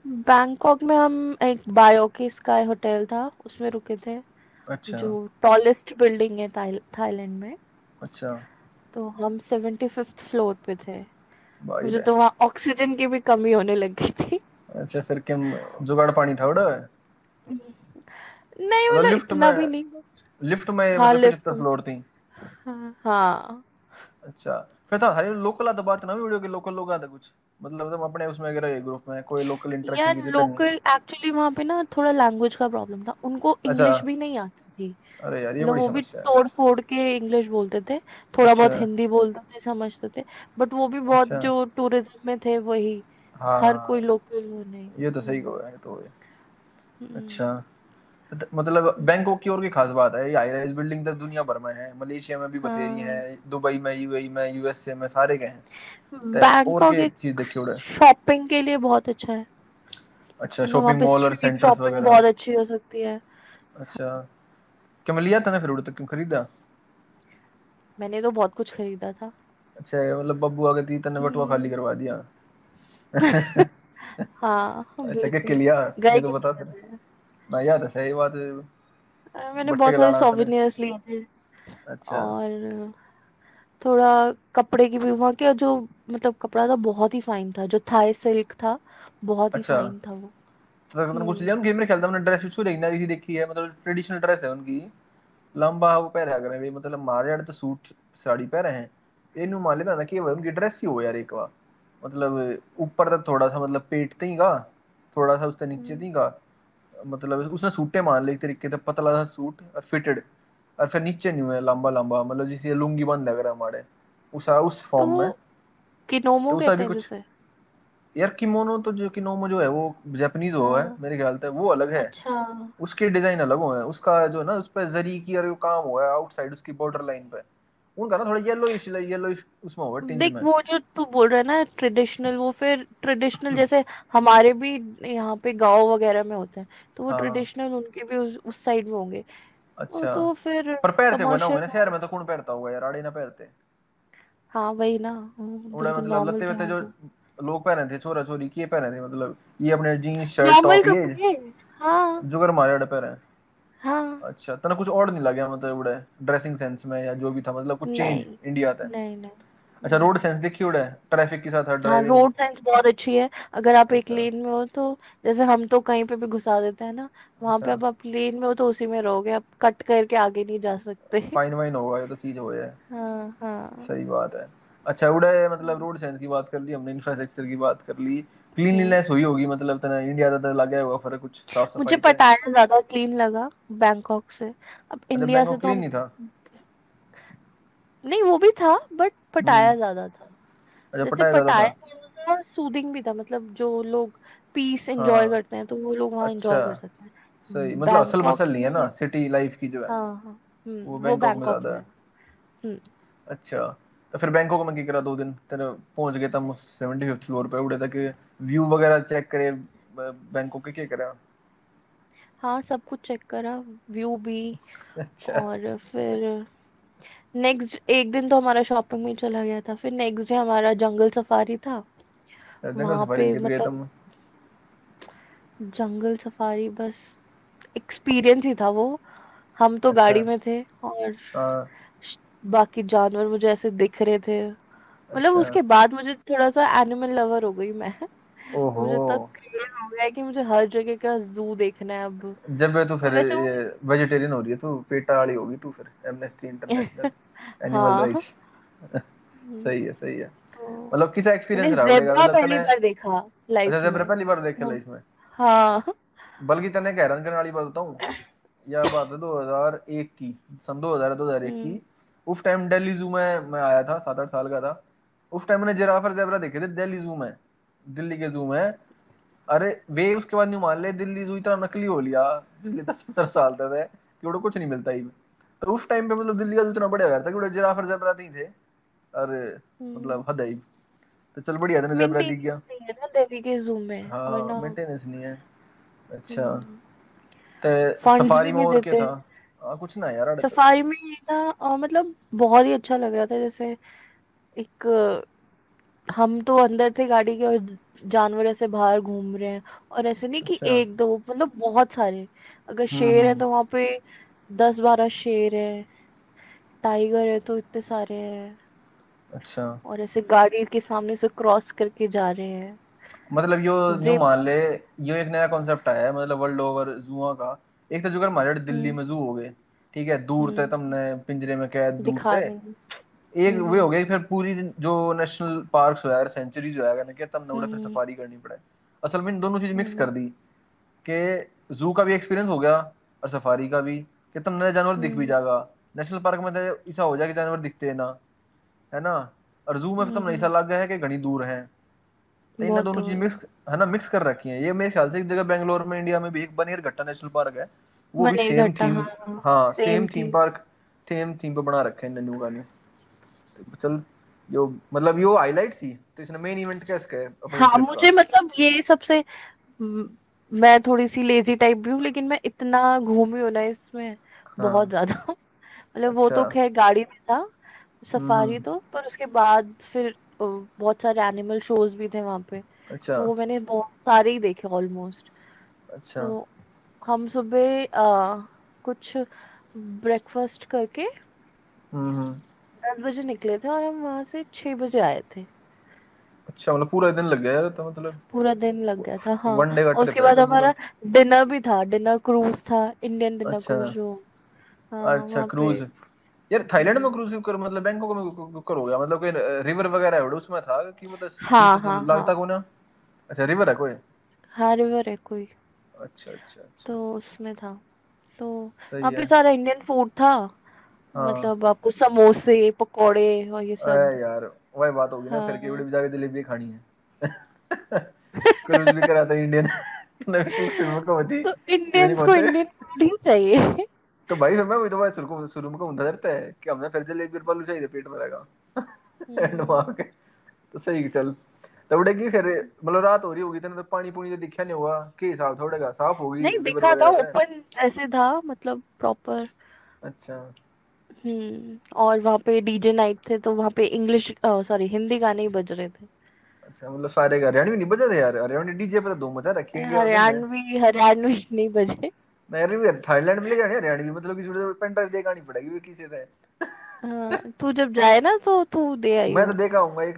बैंकॉक में। हम एक बायोके स्काई होटल था उसमें रुके थे। अच्छा। जो टॉलेस्ट बिल्डिंग है थाईलैंड में। अच्छा। तो हम सेवेंटी फिफ्थ फ्लोर पे थे। मुझे तो वहाँ ऑक्सीजन की भी कमी होने लग गई थी। अच्छा फिर क्या जुगाड़ पानी था उड़ा नहीं मतलब लिफ्ट इतना भी में नहीं लिफ्ट में हाँ मतलब लिफ्ट फ्लोर थी? हाँ हाँ। अच्छा। फिर तो हरे लोकल आता बात ना वीडियो के लोकल लोग आता कुछ। मतलब तुम अपने उसमें अगर ग्रुप में कोई लोकल इंटरेक्शन यार लोकल एक्चुअली वहाँ पे ना थोड़ा लैंग्वेज का प्रॉब्लम था। उनको अच्छा। इंग्लिश भी नहीं आती थी। अरे यार ये मतलब वो भी तोड़ फोड़ के इंग्लिश बोलते थे थोड़ा बहुत अच्छा। हिंदी बोलते थे समझते थे बट वो भी बहुत अच्छा। जो टूरिज़्म में थे वही। हाँ हर हाँ। कोई लोकल वो नहीं। ये तो सही कहो है तो हम्म, अच्छा। मतलब बैंकॉक की और की खास बात है ये हाई राइज बिल्डिंग तो दुनिया भर में है मलेशिया में भी बतेरी हाँ। हैं दुबई में यूएई में यूएसए में सारे के हैं। तो बैंकॉक के एक चीज़ देखी उड़े शॉपिंग के लिए बहुत अच्छा है। अच्छा शॉपिंग मॉल और सेंटर्स वगैरह। बहुत अच्छी हो सकती है। अच्छा। क्या मैं लिया था ना फिर उड़े तक? क्यों खरीदा? मैंने तो बहुत कुछ खरीदा था। अच्छा मतलब बब्बू आ गई थी तने बटुआ खाली हम्म, करवा दिया। हाँ अच्छा क्या लिया गए ये तो बता फिर थे ना सही बात है, मैंने बहुत सारे सोवेनियर्स लिए थे। अच्छा। और थोड़ा कपड़े की भी वहाँ के जो मतलब कपड़ा था बहुत ही फाइन था जो थाई सिल्क था बहुत ही अच्छा। फाइन था वो। तो तने कुछ लिया हम्म उनकी मेरे ख्याल से हमने ड्रेस भी सूरी नई देखी है मतलब ट्रेडिशनल ड्रेस है उनकी। लंबा वो पहरा करे भाई मतलब मारे यार तो सूट साड़ी पहरे हैं। ये नु मान लेना ना कि उनकी ड्रेस ही हो यार एक बार। मतलब ऊपर तक थोड़ा सा मतलब पेट तक का थोड़ा सा उससे नीचे हम्म, तक का मतलब उसने सूटे मान ले एक तरीके से पतला सा सूट और फिटेड और फिर नीचे नहीं हुआ लंबा लंबा मतलब जिसे लुंगी बंद लग रहा हमारे। उस उस तो फॉर्म वो में। तो किनोमो उसका कहते हैं कुछ जिसे। यार किमोनो तो जो किनोमो जो है वो जापानीज हो है हाँ। मेरे ख्याल से वो अलग है। अच्छा। उसके डिज़ाइन अलग हो है। उसका जो है ना उस पर जरी की और काम हुआ है आउटसाइड उसकी बॉर्डर लाइन पे। उनका ना थोड़ा येलोइश येलोइश उसमें हुआ टिंज देख वो जो तू बोल रहा है ना ट्रेडिशनल वो फिर ट्रेडिशनल जैसे हमारे भी यहाँ पे गाँव वगैरह में होते हैं तो वो हाँ। ट्रेडिशनल उनके भी उस, उस साइड में होंगे। अच्छा। तो फिर पर पहनते हुए ना होंगे ना शहर में तो कौन पहनता होगा यार आड़े ना पहनते हाँ वही ना। उड़े मतलब लत्ते थे जो लोग पहने थे छोरा छोरी किए पहने थे? मतलब ये अपने जीन्स शर्ट टॉप ये हाँ। जो कर मारे पहने हाँ। अच्छा तना कुछ और नहीं लगा मतलब उड़े ड्रेसिंग सेंस में या जो भी था मतलब कुछ चेंज इंडिया था? नहीं नहीं। अच्छा रोड सेंस देखी उड़े ट्रैफ़िक के साथ हाँ ड्राइविंग रोड साइंस बहुत अच्छी है। अगर आप एक अच्छा। लेन में हो तो जैसे हम तो कहीं पे भी घुसा देते हैं ना वहाँ पे अच्छा। अब आप लेन में हो तो उसी में रहोगे आप कट करके आगे नहीं जा सकते। फाइन वाइन होगा ये तो चीज़ हो जाए हाँ हाँ। सही बात है। अच्छा उड़े मतलब रोड सेंस की बात कर ली हमने इंफ्रास्ट्रक्चर की बात कर ली। क्लीनलीनेस हुई होगी मतलब तना इंडिया का तो लगा होगा फ़र्क कुछ साफ़ मुझे सफ़ाई पे पटाया ज़्यादा क्लीन लगा बैंकॉक से। अब अच्छा इंडिया से तो क्लीन नहीं था? नहीं वो भी था बट हम्म। पटाया ज़्यादा था। अच्छा पटाया ज़्यादा था। सूदिंग भी था मतलब जो लोग पीस एंजॉय हाँ। करते हैं तो वो लोग वहाँ अच्छा। एंजॉय कर सकते हैं। सही मतलब असल मसल नहीं है ना सिटी लाइफ की जो है। हाँ हाँ। वो हम्म बैंकॉक में ज़्यादा है। हम्म। अच्छा तो फिर बैंकॉक में क्या करा दो दिन तेरे पहुँच गए तब सेवेंटी फिफ्थ फ्लोर पे उड़े तक व्यू वगैरह चेक करे बैंकॉक के क्या करा? हाँ सब कुछ चेक करा व्यू भी। अच्छा। और फिर नेक्स्ट एक दिन तो हमारा शॉपिंग में चला गया था फिर नेक्स्ट डे हमारा जंगल सफारी था। वहाँ पे मतलब जंगल सफारी बस एक्सपीरियंस ही था वो। हम तो अच्छा। गाड़ी में थे और हाँ। बाकी जानवर मुझे ऐसे दिख रहे थे। मतलब अच्छा। उसके बाद मुझे थोड़ा सा एनिमल लवर हो गई मैं। मुझे क्रेज हो गया है कि मुझे हर जगह का जू देखना है अब। जब वे तू फिर वेजिटेरियन हो रही है तू पेटा वाली होगी तू फिर एमनेस्टी इंटरनेशनल एनिमल राइट्स सही है सही है। तो मतलब किसा एक्सपीरियंस रहा जेब्रा मतलब पहली बार देखा अच्छा लाइफ जब में। पहली बार देखे लाइफ में? हाँ। बल्कि तने कह हैरान करने वाली बात बताऊँ यह बात है 2001 की सन 2000 2001 हम्म की। उस टाइम दिल्ली जू में मैं आया था सात आठ साल का था। उस टाइम मैंने जिराफ और जेबरा देखे थे दिल्ली जू में। दिल्ली के जू में। अरे वे उसके बाद न्यू मान ले दिल्ली जू इतना नकली हो लिया पिछले दस पंद्रह साल तक है कि उड़े कुछ नहीं मिलता ही। तो उस टाइम पे मतलब दिल्ली का जू इतना बढ़िया था कि उड़े जिराफ और जेबरा नहीं थे। अरे हम्म। मतलब हद है तो चल बढ़िया था जेबरा दिख गया। नहीं दिल्ली के जू में हाँ मेंटेनेंस नहीं है। अच्छा। हम्म। तो सफारी में और क्या था? हाँ कुछ ना यार सफारी में ये था मतलब बहुत ही अच्छा लग रहा था जैसे एक हम तो अंदर थे गाड़ी के और जानवर ऐसे बाहर घूम रहे हैं। और ऐसे नहीं कि अच्छा। एक दो मतलब बहुत सारे। अगर हम्म शेर है हम्म। तो वहाँ पे दस बारह शेर है। टाइगर है तो इतने सारे हैं। अच्छा। और ऐसे गाड़ी के सामने से क्रॉस करके जा रहे हैं। मतलब यो न्यू मान ले यो एक नया कॉन्सेप्ट आया है मतलब वर्ल्ड ओवर जुआ का। एक तो जो कर हमारे दिल्ली हम्म। में जू हो गए ठीक है? दूर तक हम्म। तुमने पिंजरे में कैद दूर से। एक वे हो गया फिर पूरी जो नेशनल पार्क्स हो यार सेंचुरी जो है कि तब नवड़े फिर सफारी करनी पड़े। असल में इन दोनों चीज़ मिक्स कर दी कि जू का भी एक्सपीरियंस हो गया और सफारी का भी कि तुम नए जानवर दिख भी जाएगा। नेशनल पार्क में तो ऐसा हो जाए कि जानवर दिखते हैं ना है ना? और जू में तुम ऐसा लग गया है कि घनी दूर है। तो इन दोनों चीज़ मिक्स है ना मिक्स कर रखी है। ये मेरे ख्याल से एक जगह बेंगलोर में इंडिया में भी एक बनेर घट्टा नेशनल पार्क है। वो भी सेम थीम हाँ same theme park same theme पे बना रखे हैं नन्नू का तो चल जो मतलब यो हाईलाइट थी तो इसने मेन इवेंट क्या इसका हाँ मुझे मतलब ये सबसे मैं थोड़ी सी लेजी टाइप भी हूँ लेकिन मैं इतना घूमी हूँ ना इसमें हाँ. बहुत ज़्यादा मतलब वो तो अच्छा। खैर गाड़ी में था सफारी हम्म। तो पर उसके बाद फिर बहुत सारे एनिमल शोज़ भी थे वहाँ पे अच्छा तो वो मैंने बहुत सारे ही देखे ऑलमोस्ट अच्छा तो हम सुबह कुछ ब्रेकफास्ट करके हम्म, हम्म। दस बजे निकले थे और हम वहाँ से छह बजे आए थे। अच्छा मतलब पूरा दिन लग गया यार तो मतलब पूरा दिन लग गया था हाँ। वन डे का उसके बाद हमारा डिनर भी था डिनर क्रूज था इंडियन डिनर अच्छा। क्रूज जो हाँ, अच्छा क्रूज यार थाईलैंड में क्रूज कर मतलब बैंकॉक में कर हो गया मतलब कोई रिवर वगैरह है उसमें था कि मतलब हाँ हाँ लगता को ना? अच्छा रिवर है कोई? हाँ रिवर है कोई। अच्छा अच्छा, अच्छा। तो उसमें था। तो वहाँ पे सारा इंडियन फ़ूड था। हाँ। मतलब आपको समोसे पकोड़े और ये सब। अरे यार वही बात होगी ना फिर की बड़ी जाके जलेबी खानी है। क्रूज भी कराता है इंडियन तो इंडियंस को इंडियन फ़ूड ही चाहिए। तो भाई मैं वही तो भाई शुरू में शुरू में कहूंदा रहता है कि हमने फिर जलेबी और बालू चाहिए पेट में रहेगा एंड वहाँ के तो सही चल। तो फिर मतलब रात हो रही होगी तो पानी पूनी तो दिखा नहीं हुआ के हिसाब थोड़ेगा साफ़ होगी नहीं दिखा था ओपन ऐसे था मतलब प्रॉपर अच्छा। हम्म और वहाँ पे डीजे नाइट थे तो वहाँ पे इंग्लिश सॉरी हिंदी गाने ही बज रहे थे। अच्छा मतलब सारे हरियाणवी नहीं बजे थे यार? हरियाणवी डीजे पे तो दो मज़ा रखे हरियाणवी हरियाणवी नहीं बजे। मेरे भी थाईलैंड में ले जाने हरियाणवी? मतलब कि जुड़े पेन ड्राइव देगा नहीं पड़ेगी किसी से। हाँ, तू जब जाए ना तो तू दे आई मैं तो देखा आऊँगा एक।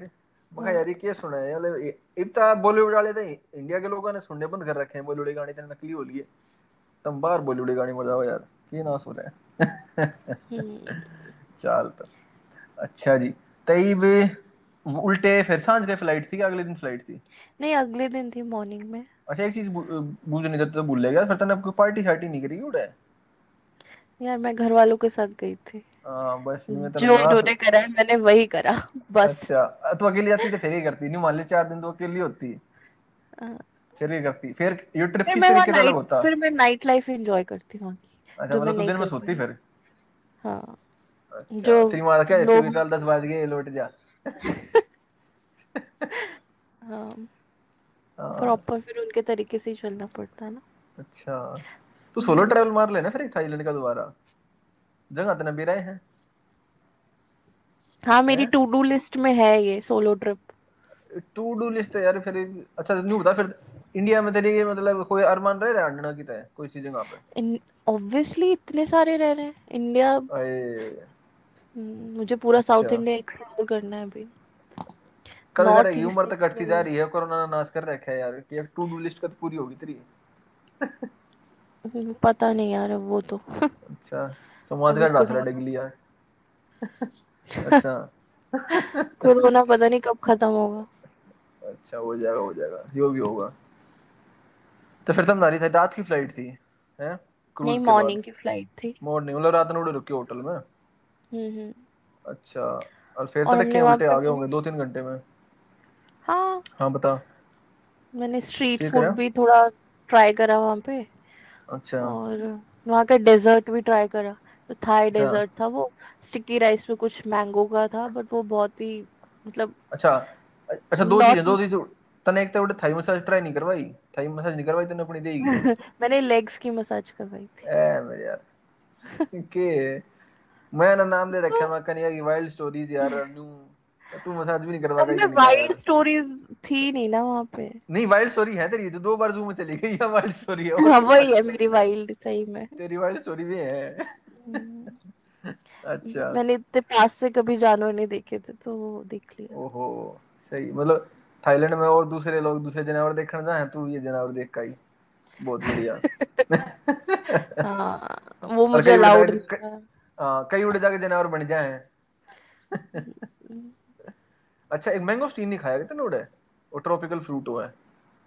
मैं यार ये क्या सुना है? मतलब इतना बॉलीवुड वाले तो इंडिया के लोगों ने सुनने बंद कर रखे हैं बॉलीवुड गाने इतने नकली हो। लिए तुम बाहर बॉलीवुड गाने मर जाओ यार। ये ना सुन। चल तो। अच्छा जी तई भी उल्टे फिर साँझ के फ़्लाइट थी अगले दिन फ़्लाइट थी? नहीं अगले दिन थी मॉर्निंग में। अच्छा एक चीज़ भूल नहीं जाते तो भूल गया फिर तूने कोई पार्टी शार्टी नहीं करी उड़े। यार मैं घर वालों के साथ गई थी। हाँ बस मैं तो जो उन्होंने करा है मैंने वही करा बस। अच्छा तो अकेली जाती तो फिर ही करती नहीं मान ले चार दिन तो अकेली होती। हाँ। फिर ही करती फिर ये ट्रिप किस तरीके का होता? फिर मैं नाइट लाइफ एंजॉय करती हूँ अच्छा मतलब तो दिन में सोती फिर? हाँ। अच्छा, जो तेरी माँ क्या तू चल 10 बज गए लौट जा। प्रॉपर हाँ। फिर उनके तरीके से ही चलना पड़ता है ना। अच्छा। तू सोलो ट्रैवल मार लेना फिर थाईलैंड का दोबारा? जगह तो भी रहे हैं। हाँ मेरी टू डू लिस्ट में है ये solo trip to do list है यार फिर अच्छा नहीं बता फिर इंडिया में तेरी मतलब कोई अरमान रह रहा है अंडना की तरह? कोई सी जगह पे? ऑब्वियसली इतने सारे रह रहे हैं। इंडिया हम्म, मुझे पूरा साउथ। इंडिया एक्सप्लोर करना है अभी। कल कर रही उम्र तो कटती जा रही है कोरोना ने नाश कर रखा है यार कि एक टू डू लिस्ट का तो पूरी होगी तेरी? पता नहीं यार वो तो। अच्छा समाज का डासरा डिग लिया अच्छा। कोरोना पता नहीं कब खत्म होगा। अच्छा हो जाएगा हो जाएगा। जो भी होगा। तो फिर तुम्हारी था रात की फ़्लाइट थी हैं? नहीं मॉर्निंग की फ़्लाइट थी। मॉर्निंग मतलब रात में रुके होटल में? हम्म हम्म। अच्छा और फिर तक के उल्टे आ गए होंगे दो तीन घंटे में। हाँ। हाँ बता। मैंने स्ट्रीट फ़ूड भी थोड़ा ट्राई करा वहाँ पे। अच्छा। और वहाँ का डेजर्ट भी ट्राई करा। तो थाई डेजर्ट था वो स्टिकी राइस पे कुछ मैंगो का था बट वो बहुत ही मतलब अच्छा अच्छा दो चीज़ें दो चीज़ें तने एक तो उड़े थाई मसाज ट्राई नहीं करवाई थाई मसाज नहीं करवाई तने अपनी देगी मैंने लेग्स की मसाज करवाई थी ए मेरे यार के मैं ना नाम दे रखा मैं कन्या की वाइल्ड स्टोरीज यार न्यू तू मसाज भी नहीं करवा गई वाइल्ड स्टोरीज थी नहीं ना वहाँ पे नहीं वाइल्ड स्टोरी है तेरी जो दो बार जू में चली गई या वाइल्ड स्टोरी है हाँ वही है मेरी वाइल्ड सही में तेरी वाइल्ड स्टोरी भी है। अच्छा मैंने इतने पास से कभी जानवर नहीं देखे थे तो देख लिया ओहो सही मतलब थाईलैंड में और दूसरे लोग दूसरे जानवर देखने जाए तू ये जानवर देख का ही बहुत बढ़िया। हाँ वो मुझे अलाउड हाँ कई उड़ जाके जानवर बन जाए। अच्छा एक मैंगो स्टीन नहीं खाया कितने उड़े? वो ट्रॉपिकल फ्रूट हुआ है।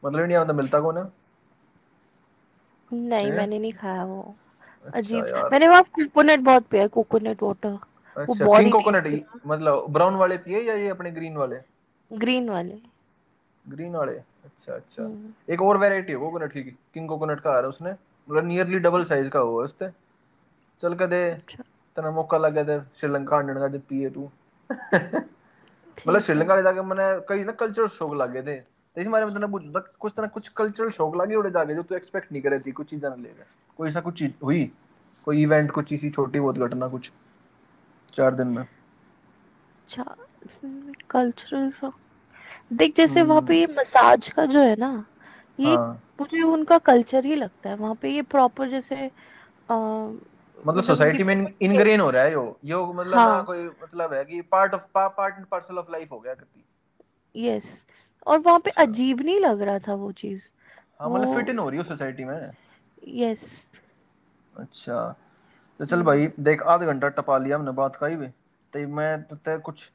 मतलब इंडिया में तो मिलता कौन है? नहीं मैंने नहीं खाया वो। अच्छा अजीब मैंने वहाँ कोकोनट बहुत पिया कोकोनट वाटर वो अच्छा बॉडी किंग कोकोनट मतलब ब्राउन वाले पिए या ये अपने ग्रीन वाले? ग्रीन वाले। ग्रीन वाले। अच्छा अच्छा। हम्म, एक और वैरायटी है कोकोनट की किंग कोकोनट का आ रहा है उसने। मतलब नियरली डबल साइज़ का हुआ उससे चल कदे अच्छा। तना मौका लगे ते श्रीलंका आने का जब पिए तू। मतलब श्रीलंका ले जाके मैंने कई ना कल्चरल शौक लागे थे तो इस बारे में तने पूछता कुछ तरह कुछ कल्चरल शौक लागे उड़े जाके जो तू एक्सपेक्ट नहीं करे थी कुछ चीज़ें ना लेगा कोई ऐसा कुछ चीज़ हुई? कोई इवेंट कुछ इसी छोटी बहुत घटना कुछ? चार दिन में। अच्छा कल्चरल देख जैसे वहाँ पे हम्म। ये मसाज का जो है ना ये हाँ। मुझे उनका कल्चर ही लगता है। वहाँ पे ये प्रॉपर जैसे आ, मतलब मतलब सोसाइटी में डिफरेंट इनग्रेन हो रहा है यो यो मतलब हाँ। कोई मतलब है कि part of part and parcel of life हो गया कति यस और वहाँ पे अच्छा। अजीब नहीं लग रहा था वो चीज़? हाँ मतलब फिट इन हो रही हो सोसाइटी में? यस अच्छा। तो चल भाई देख आधा घंटा टपा लिया हमने बात का ही भी तो मैं तो कुछ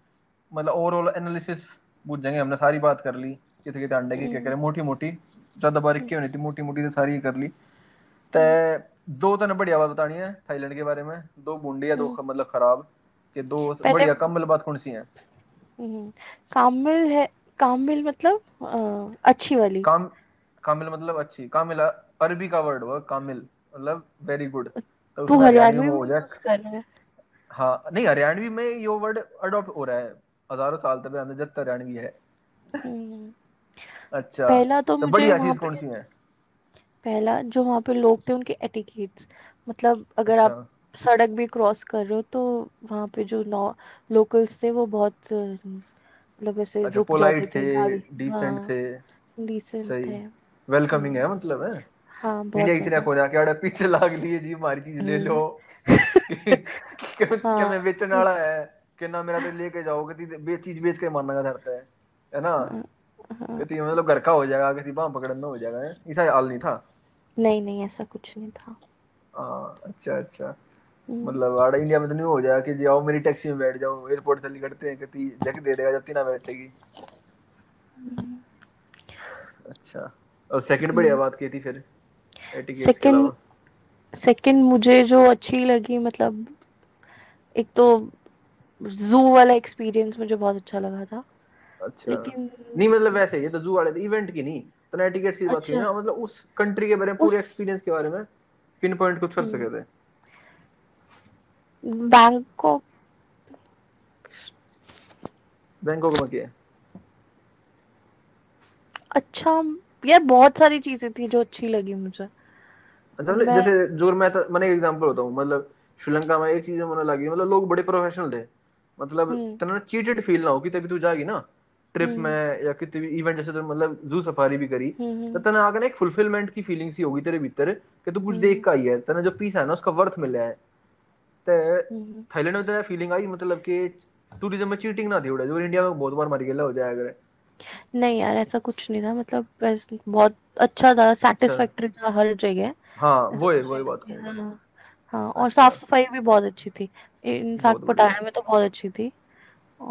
मतलब ओवरऑल एनालिसिस पूछ जाएँगे हमने सारी बात कर ली किसी किसी अंडे की क्या करें मोटी मोटी ज़्यादा बारीक क्यों नहीं थी मोटी मोटी तो सारी कर ली। ते दो तने बढ़िया बात बतानी है थाईलैंड के बारे में दो बूंदी या दो मतलब खराब के दो बढ़िया कम्बल बात कौन सी है? हम्म, कामिल है कामिल मतलब अच्छी वाली। काम कामिल मतलब अच्छी कामिल अरबी का वर्ड हुआ कामिल मतलब वेरी गुड तो तू हरियाणवी में हो जाए। यूज़ कर रहा है। हाँ नहीं हरियाणवी में यो वर्ड अडॉप्ट हो रहा है। हज़ारों साल तक हमने जब तक हरियाणवी है। हम्म, अच्छा पहला तो तो मुझे बढ़िया वहाँ चीज़ कौन सी है? पहला जो वहाँ पे लोग थे उनके एटिकेट्स। मतलब अगर आप अच्छा। सड़क भी क्रॉस कर रहे हो तो वहाँ पे जो नौ लोकल्स थे वो बहुत मतलब ऐसे अच्छा रुक जाते थे थे डिसेंट हाँ थे। डिसेंट थे। वेलकमिंग है हम्म, मतलब? है हाँ इंडिया बहुत की तरह हो जाके आड़े पीछे लाग लिए जी हमारी चीज़ ले लो। हम्म। कि, कि, कि हाँ। मैं बेचने वाला है। कि ना मेरा तो लेके जाओ कि बे चीज़ बेच के मारने का धरता है है ना? हाँ हाँ। कि मतलब घर का हो जाएगा किसी बाह पकड़न हो जाएगा है? ऐसा हाल नहीं था? नहीं नहीं ऐसा कुछ नहीं था। हाँ अच्छा अच्छा। हम्म, मतलब आड़ा इंडिया में तो नहीं हो जाएगा कि जाओ मेरी टैक्सी में बैठ जाओ एयरपोर्ट चली करते हैं कि जग दे देगा जब तीना बैठेगी। अच्छा और सेकंड बढ़िया बात की थी फिर सेकंड सेकंड मुझे जो अच्छी लगी मतलब एक तो जू वाला एक्सपीरियंस मुझे बहुत अच्छा लगा था। अच्छा। लेकिन नहीं मतलब वैसे ही है तो जू वाले इवेंट की नहीं तो ना टिकट्स की बात अच्छा। ना मतलब उस कंट्री के बारे में पूरे एक्सपीरियंस के बारे में पिन पॉइंट कुछ कर सके थे। बैंकॉक बैंकॉक में क्या अच्छा यार बहुत सारी चीज़ें थी जो अच्छी लगी मुझे। अच्छा मतलब मैं जैसे जो मैं तो मैंने एग्जांपल होता हूँ मतलब श्रीलंका में एक चीज़ मुझे लगी मतलब लोग बड़े प्रोफेशनल थे। मतलब हम्म। तना चीटेड फील ना हो कि तभी तू जाएगी ना ट्रिप में हम्म या किसी भी इवेंट जैसे तो मतलब जू सफारी भी करी तो हम्म आगे ना एक फुलफिलमेंट की फीलिंग सी होगी तेरे भीतर कि तू कुछ हम्म। देख का ही है तना जो पीस है ना उसका वर्थ मिला है। ते हम्म थाईलैंड में तेरा फीलिंग आई मतलब कि टूरिज़्म में चीटिंग ना थी उड़ा जो इंडिया में बहुत बार मारी गेला हो जाएगा अगर नहीं यार ऐसा कुछ नहीं था मतलब बहुत अच्छा था अच्छा। सेटिस्फैक्टरी था हर जगह। हाँ वो है कुछ वो है ही बात हाँ हाँ और साफ़ अच्छा सफ़ाई भी बहुत अच्छी थी। इनफैक्ट पटाया में तो बहुत अच्छी थी।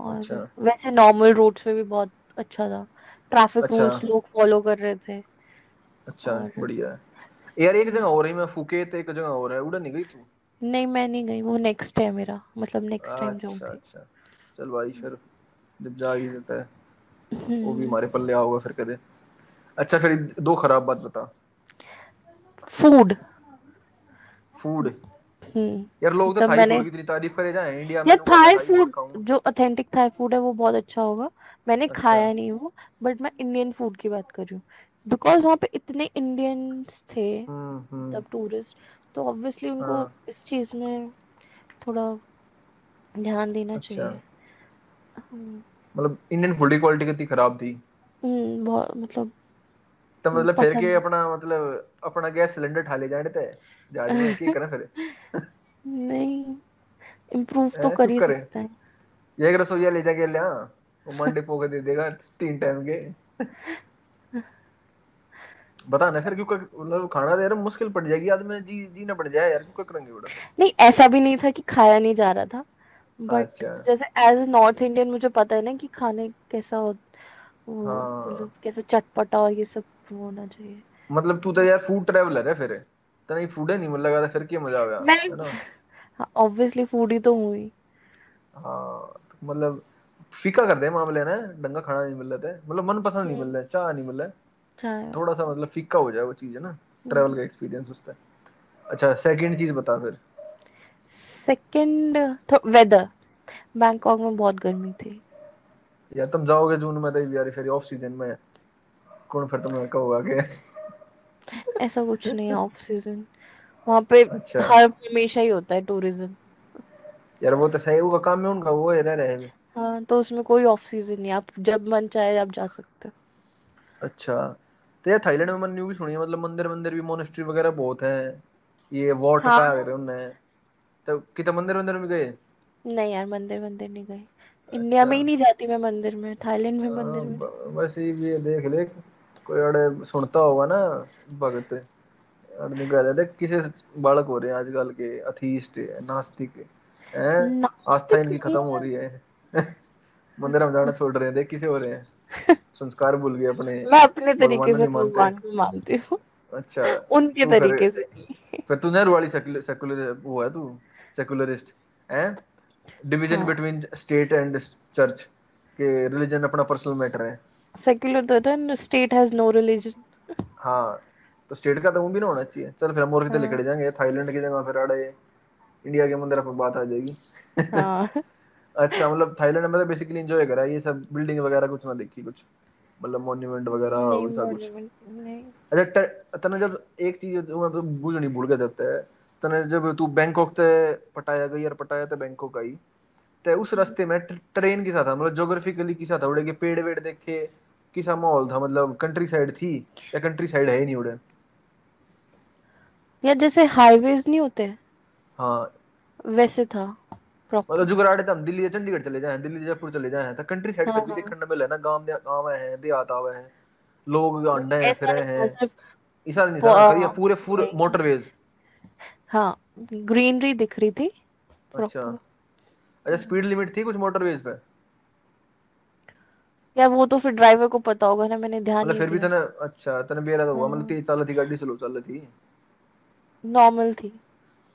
अच्छा। और वैसे नॉर्मल रोड्स पे भी बहुत अच्छा था। ट्रैफ़िक अच्छा। रूल्स लोग फॉलो कर रहे थे। अच्छा और बढ़िया है। यार एक जगह हो रही मैं फुकेत एक जगह हो रहा है। उड़ा नहीं गई तू? नहीं मैं नहीं गई। वो नेक्स्ट है मेरा। मतलब नेक्स्ट टाइम अच्छा जाऊँगी। अच्छा। चल भाई फिर जब जा ही देता है वो भी हम्म हमारे पल्ले आओगे फिर कदे अच्छा फिर दो खराब बात बता। फ़ूड फ़ूड हम्म यार लोग तो थाई फ़ूड की इतनी तारीफ़ करे जाए इंडिया में यार थाई फ़ूड जो ऑथेंटिक थाई फ़ूड है वो बहुत अच्छा होगा। मैंने अच्छा। खाया नहीं वो बट मैं इंडियन फ़ूड की बात कर रही हूँ। बिकॉज़ वहाँ पे इतने इंडियंस थे हम्म हम्म। मतलब टूरिस्ट तो ऑब्वियसली उनको हाँ। इस चीज़ में थोड़ा ध्यान देना अच्छा। चाहिए। हम्म मतलब इंडियन फ़ूड की क्वालिटी कितनी खराब थी। हम्म, बहुत मतलब तो मतलब फिर के अपना मतलब अपना गैस सिलेंडर ठा ले जाने जाड़ी में की करें फिर? नहीं इम्प्रूव तो कर ही सकते हैं। ये एक रसोईया ले जाके लिया वो मंडे पोके दे देगा तीन टाइम के। बता ना फिर क्यों मतलब खाना दे रहा मुश्किल पड़ जाएगी आदमी जी जीना पड़ जाए यार क्यों करेंगे बड़ा। नहीं ऐसा भी नहीं था कि खाया नहीं जा रहा था बट अच्छा। जैसे एज नॉर्थ इंडियन मुझे पता है ना कि खाने कैसा हो हाँ। मतलब कैसे चटपटा और ये सब होना चाहिए। मतलब तू तो यार फ़ूड ट्रैवलर है फिर। तने फ़ूड है नहीं मिल लगा था फिर क्या मज़ा आया मैं है ऑब्वियसली फूडी तो हूँ ही। हाँ तो मतलब फीका कर दे मामले ना? डंगा खाना नहीं मिल रहा था। मतलब मन पसंद नहीं मिल हम्म रहा है चाह नहीं मिल रहा है। थोड़ा सा मतलब फीका हो जाए वो चीज़ है ना? ट्रैवल हम्म का एक्सपीरियंस उसका अच्छा सेकंड चीज़ बता फिर। सेकंड वेदर बैंकॉक में बहुत गर्मी थी। यार तुम जाओगे जून में तो यार फिर ऑफ़ सीज़न में। कौन फिर तुम्हें कहोगा कि ऐसा कुछ नहीं है ऑफ़ सीज़न वहाँ पे अच्छा। हर हमेशा ही होता है टूरिज़्म यार वो तो सही वो काम है उनका वो है रह रहे हैं। हाँ तो उसमें कोई ऑफ़ सीज़न नहीं आप जब मन चाहे आप जा सकते हो। अच्छा तो यार थाईलैंड में मैंने न्यू भी सुनी है मतलब मंदिर मंदिर भी मोनेस्ट्री वगैरह बहुत हैं। ये वॉट का हाँ अगर उनने। तो कितने मंदिर मंदिर में गए? नहीं यार मंदिर मंदिर नहीं गई इंडिया अच्छा में ही नहीं जाती मैं मंदिर में थाईलैंड में हाँ, मंदिर में। बस ये देख ले कोई अड़े सुनता होगा ना भगत अड़ निकल देख किसे बालक हो रहे हैं आजकल के अथीस्ट नास्तिक हैं? आस्था इनकी खत्म हो रही है। मंदिर में जाना छोड़ रहे हैं। देख किसे हो रहे हैं? संस्कार भूल गए अपने। मैं अपने तरीके से भगवान को मानती हूँ। अच्छा। उनके तरीके से फिर तू नेहरू वाली सेकुलर सेकुलर वो है तू सेकुलरिस्ट हैं? Division between state and church के रिलीजन अपना पर्सनल मैटर है। सेक्युलर तो होता है स्टेट हैज़ नो रिलीजन हाँ तो स्टेट का तो वो भी ना होना चाहिए। चल फिर हम और कितने हाँ। लिखड़े जाएँगे? थाईलैंड की जगह फिर अड़े इंडिया के मंदिर पर बात आ जाएगी। हाँ। अच्छा मतलब थाईलैंड में तो बेसिकली एंजॉय करा ये सब बिल्डिंग वगैरह कुछ ना देखी कुछ? मतलब मॉन्यूमेंट वगैरह नहीं वैसा कुछ? अच्छा तने जब एक चीज़ जो मैं तो भूल नहीं भूल गया जाता है तने जब तू बैंकॉक ते पटाया गई यार पटाया ते बैंकॉक आई ते उस रास्ते में ट्रेन के साथ था मतलब ज्योग्राफिकली किसा था उड़े के पेड़ वेड़ देखे किसा माहौल था मतलब कंट्री साइड थी या कंट्री साइड है ही नहीं उड़े। या जैसे हाईवेज नहीं होते? हाँ। वैसे था मतलब प्रॉपर जुगाड़ हम दिल्ली या चंडीगढ़ चले जाए दिल्ली जयपुर चले जाए तो कंट्री साइड हाँ तक भी हाँ देखने को मिले ना गाँव गाँव है देहात आवे हैं लोग अंडे हैं ऐसा था हैं। ऐसा नहीं था करिए पूरे पूरे मोटरवेज हाँ ग्रीनरी दिख रही थी अच्छा। अच्छा स्पीड लिमिट थी कुछ मोटरवेज पे? यार वो तो फिर ड्राइवर को पता होगा ना मैंने ध्यान मतलब नहीं फिर भी तने अच्छा तने बेरा तो हुआ मतलब हाँ तेज चल थी गाड़ी स्लो चल थी? नॉर्मल थी।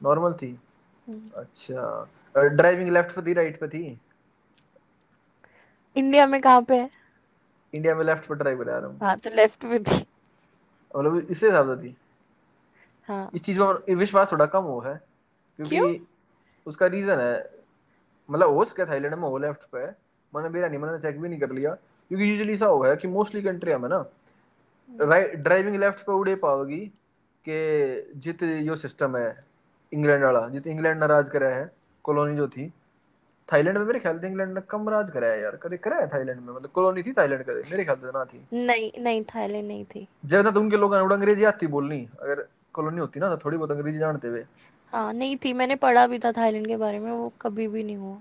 नॉर्मल थी? हम्म। अच्छा। ड्राइविंग लेफ़्ट पे थी राइट पे थी? इंडिया में कहाँ पे है? इंडिया में लेफ़्ट पे ड्राइव करा रहा हूँ हाँ तो लेफ़्ट में थी। मतलब इससे ज़्यादा थी। हाँ। इस चीज़ ये विश्वास थोड़ा कम हो है क्योंकि क्यों? उसका रीजन है मतलब हो सके थाईलैंड में हो लेफ़्ट पे मैंने मेरा नहीं मैंने चेक भी नहीं कर लिया। क्योंकि यूजुअली ऐसा हुआ है कि मोस्टली कंट्री में ना। राइट ड्राइविंग लेफ़्ट पे उड़े पाओगी कि जित यो सिस्टम है इंग्लैंड वाला जित इंग्लैंड ने राज करा है कॉलोनी जो थी। थाईलैंड में मेरे ख्याल से इंग्लैंड ने कम राज करा है यार कभी करा है थाईलैंड में? मतलब कॉलोनी थी थाईलैंड का मेरे ख्याल से ना थी। नहीं नहीं थाईलैंड नहीं थी। जब ना तो उनके लोग अंग्रेज़ी आती बोलनी अगर कॉलोनी होती ना तो थोड़ी बहुत अंग्रेज़ी जानते हुए हाँ नहीं थी मैंने पढ़ा भी था थाईलैंड के बारे में वो कभी भी नहीं हुआ।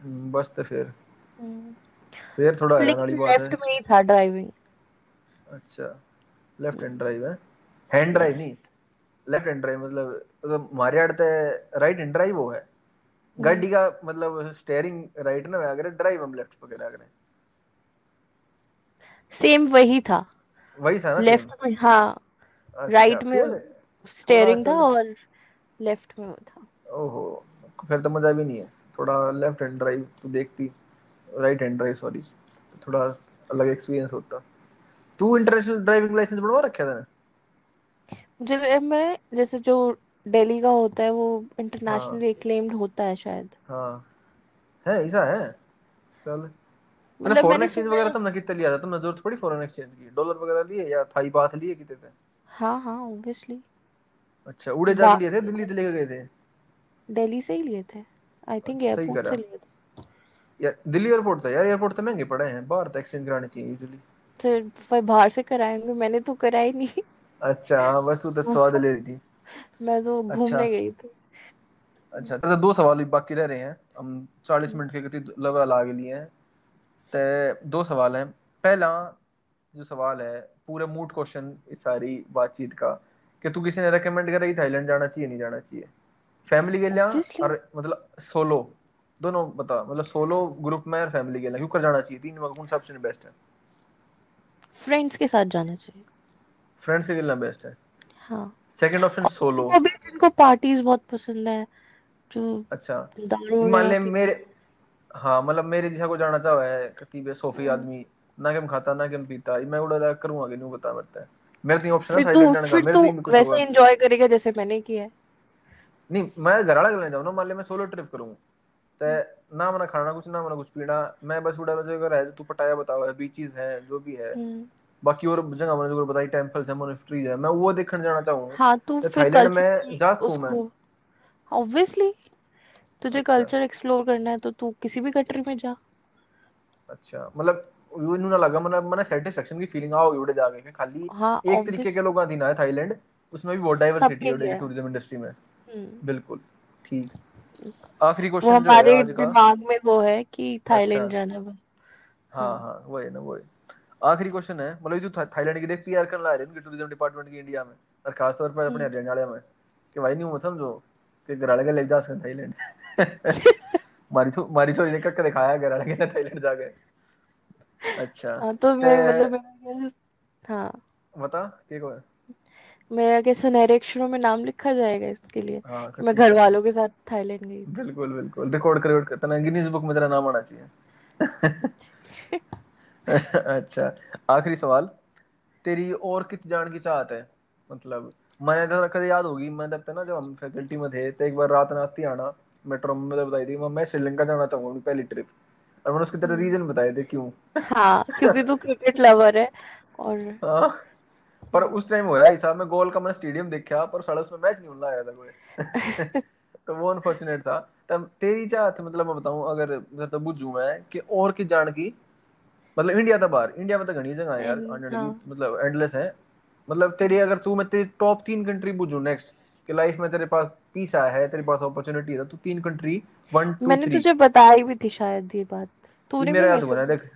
हम्म, बस तो फिर। हम्म। फिर थोड़ा वाली बात लेफ़्ट है। में ही था ड्राइविंग अच्छा लेफ़्ट हैंड ड्राइव है? हैंड ड्राइव नहीं लेफ़्ट हैंड ड्राइव मतलब मतलब हमारे आड़ ते राइट हैंड ड्राइव वो है। गाड़ी का मतलब स्टेयरिंग राइट ना अगर ड्राइव हम लेफ़्ट पकड़े अगर सेम वही था। वही था ना लेफ़्ट में हाँ। अच्छा राइट में फिर स्टेयरिंग था और लेफ़्ट में वो था। ओहो फिर तो मज़ा भी नहीं है। थोड़ा लेफ़्ट हैंड ड्राइव तो देखती। राइट हैंड ड्राइव सॉरी थोड़ा अलग एक्सपीरियंस होता। तू इंटरनेशनल ड्राइविंग लाइसेंस बनवा रखा था मुझे मैं जैसे जो दिल्ली का होता है वो हाँ। इंटरनेशनली एक्लेम्ड होता है शायद। हाँ। है ऐसा है? चल। मतलब फॉरेन एक्सचेंज वगैरह है। तुमने कितने लिया था? तुमने ज़रूरत पड़ी फॉरेन एक्सचेंज की। डॉलर वगैरह लिए या थाई बात लिए कितने थे? हाँ हाँ ऑब्वियसली अच्छा उड़े जाके लिए थे दिल्ली से लेके गए थे? दिल्ली से ही लिए थे। आई थिंक एयरपोर्ट से लिए थे। यार दिल्ली एयरपोर्ट था? यार एयरपोर्ट तो महँगे पड़े हैं बाहर तो एक्सचेंज कराने चाहिए यूजुअली फिर भाई बाहर से कराएँगे मैंने तो कराई नहीं। अच्छा हाँ बस तू तो स्वाद ले रही थी। मैं तो अच्छा। घूमने गई थी। अच्छा तो दो सवाल भी बाकी रह रहे हैं। हम चालीस मिनट के गति लेवल आगे लिए हैं। तो दो सवाल हैं। पहला जो सवाल है पूरे मूड क्वेश्चन इस सारी बातचीत का कि तू किसी ने रेकमेंड करा कि थाईलैंड जाना चाहिए नहीं जाना चाहिए। फैमिली के लिए और मतलब सोलो दोनों बता मतलब सोलो ग्रुप में और फैमिली के लिए क्यों कर जाना चाहिए तीन में कौन सा ऑप्शन बेस्ट है। फ्रेंड्स के साथ जाना चाहिए। फ्रेंड्स के लिए बेस्ट है। हाँ। सेकंड ऑप्शन सोलो वो भी जिनको पार्टीज़ बहुत पसंद है जो अच्छा। मान ले मेरे हाँ मतलब मेरे जैसा को जाना चाहो है कतीबे सोफी आदमी ना कि खाता ना कि पीता मैं उड़ा करूँगा कि नहीं बता मेरे मेरे तीन ऑप्शन है तू जाने का फिर तू वैसे एंजॉय करेगा जैसे मैंने किया है। नहीं मैं घर वाला लेने जाऊँ ना मान ले मैं सोलो ट्रिप करूँ ते ना मना खाना कुछ ना मना कुछ पीना मैं बस उड़ा जगह है तू पटाया बताओ है बीचेस है जो भी है। हम्म। बाकी और जगह मैंने जो बताई टेंपल्स है मोनेस्ट्रीज है मैं वो देखने जाना चाहूँ हाँ तू तो फिर थाईलैंड में जा सकूँ मैं? ऑब्वियसली तुझे अच्छा। कल्चर एक्सप्लोर करना है तो तू किसी भी कंट्री में जा। अच्छा मतलब इन्होंने लगा मतलब मैंने सेटिस्फेक्शन की फीलिंग आओगी उड़े जाके कि खाली हाँ एक तरीके के लोग आती ना है थाईलैंड उसमें भी बहुत डाइवर्सिटी है टूरिज़्म इंडस्ट्री में। हम्म। बिल्कुल ठीक। आखिरी क्वेश्चन जो हमारे दिमाग में वो है कि अच्छा। थाईलैंड जाना बस। हाँ हाँ हाँ वो है ना वो है आखिरी क्वेश्चन है मतलब जो थाईलैंड की देख पीआर करने हैं उनके टूरिज़्म डिपार्टमेंट की इंडिया में और खासतौर पर अपने हम्म। हरियाणा में कि भाई नहीं समझो कि घराले के ले जा सकते थाईलैंड। मारी छो मारी छोरी ने कक्का दिखाया घराले के थाईलैंड जाके। अच्छा। हाँ तो ते मैं मतलब मेरा guess- हाँ बता के को है? मेरा क्या सुनहरे अक्षरों में नाम लिखा जाएगा इसके लिए? हाँ कि मैं घर वालों के साथ थाईलैंड गई थी। बिल्कुल बिल्कुल। रिकॉर्ड कर करता गिनीज बुक में तेरा नाम आना चाहिए। अच्छा आखिरी सवाल। तेरी और कित जान की चाहत है? मतलब मैंने तो कभी याद होगी मैं जब था ना जब हम फैकल्टी में थे तो एक बार रात नाती आना मेट्रो में बताई थी मैं श्रीलंका जाना चाहूँगा अपनी पहली ट्रिप और मैंने उसके तेरे हम्म। रीजन बताए थे क्यों? हाँ क्योंकि तू क्रिकेट लवर है और हाँ पर हम्म उस टाइम हो रहा हिसाब में गोल का मैंने स्टेडियम देखा पर साला उसमें मैच नहीं होने आया था कोई। तो वो अनफॉर्चुनेट था। तब तेरी चाहत मतलब मैं बताऊँ अगर मैं तो बुझू मैं कि और की जान की? मतलब इंडिया तो बाहर। इंडिया में तो घनी जगह है यार हाँ। मतलब एंडलेस है। मतलब तेरी अगर तू मैं तेरी टॉप तीन कंट्री बुझू नेक्स्ट कि लाइफ में तेरे पास पीस आया है तेरे पास अपॉर्चुनिटी है तो तीन कंट्री वन टू मैंने थ्री तुझे बताई भी थी शायद ये बात। तूने मेरा याद होना देख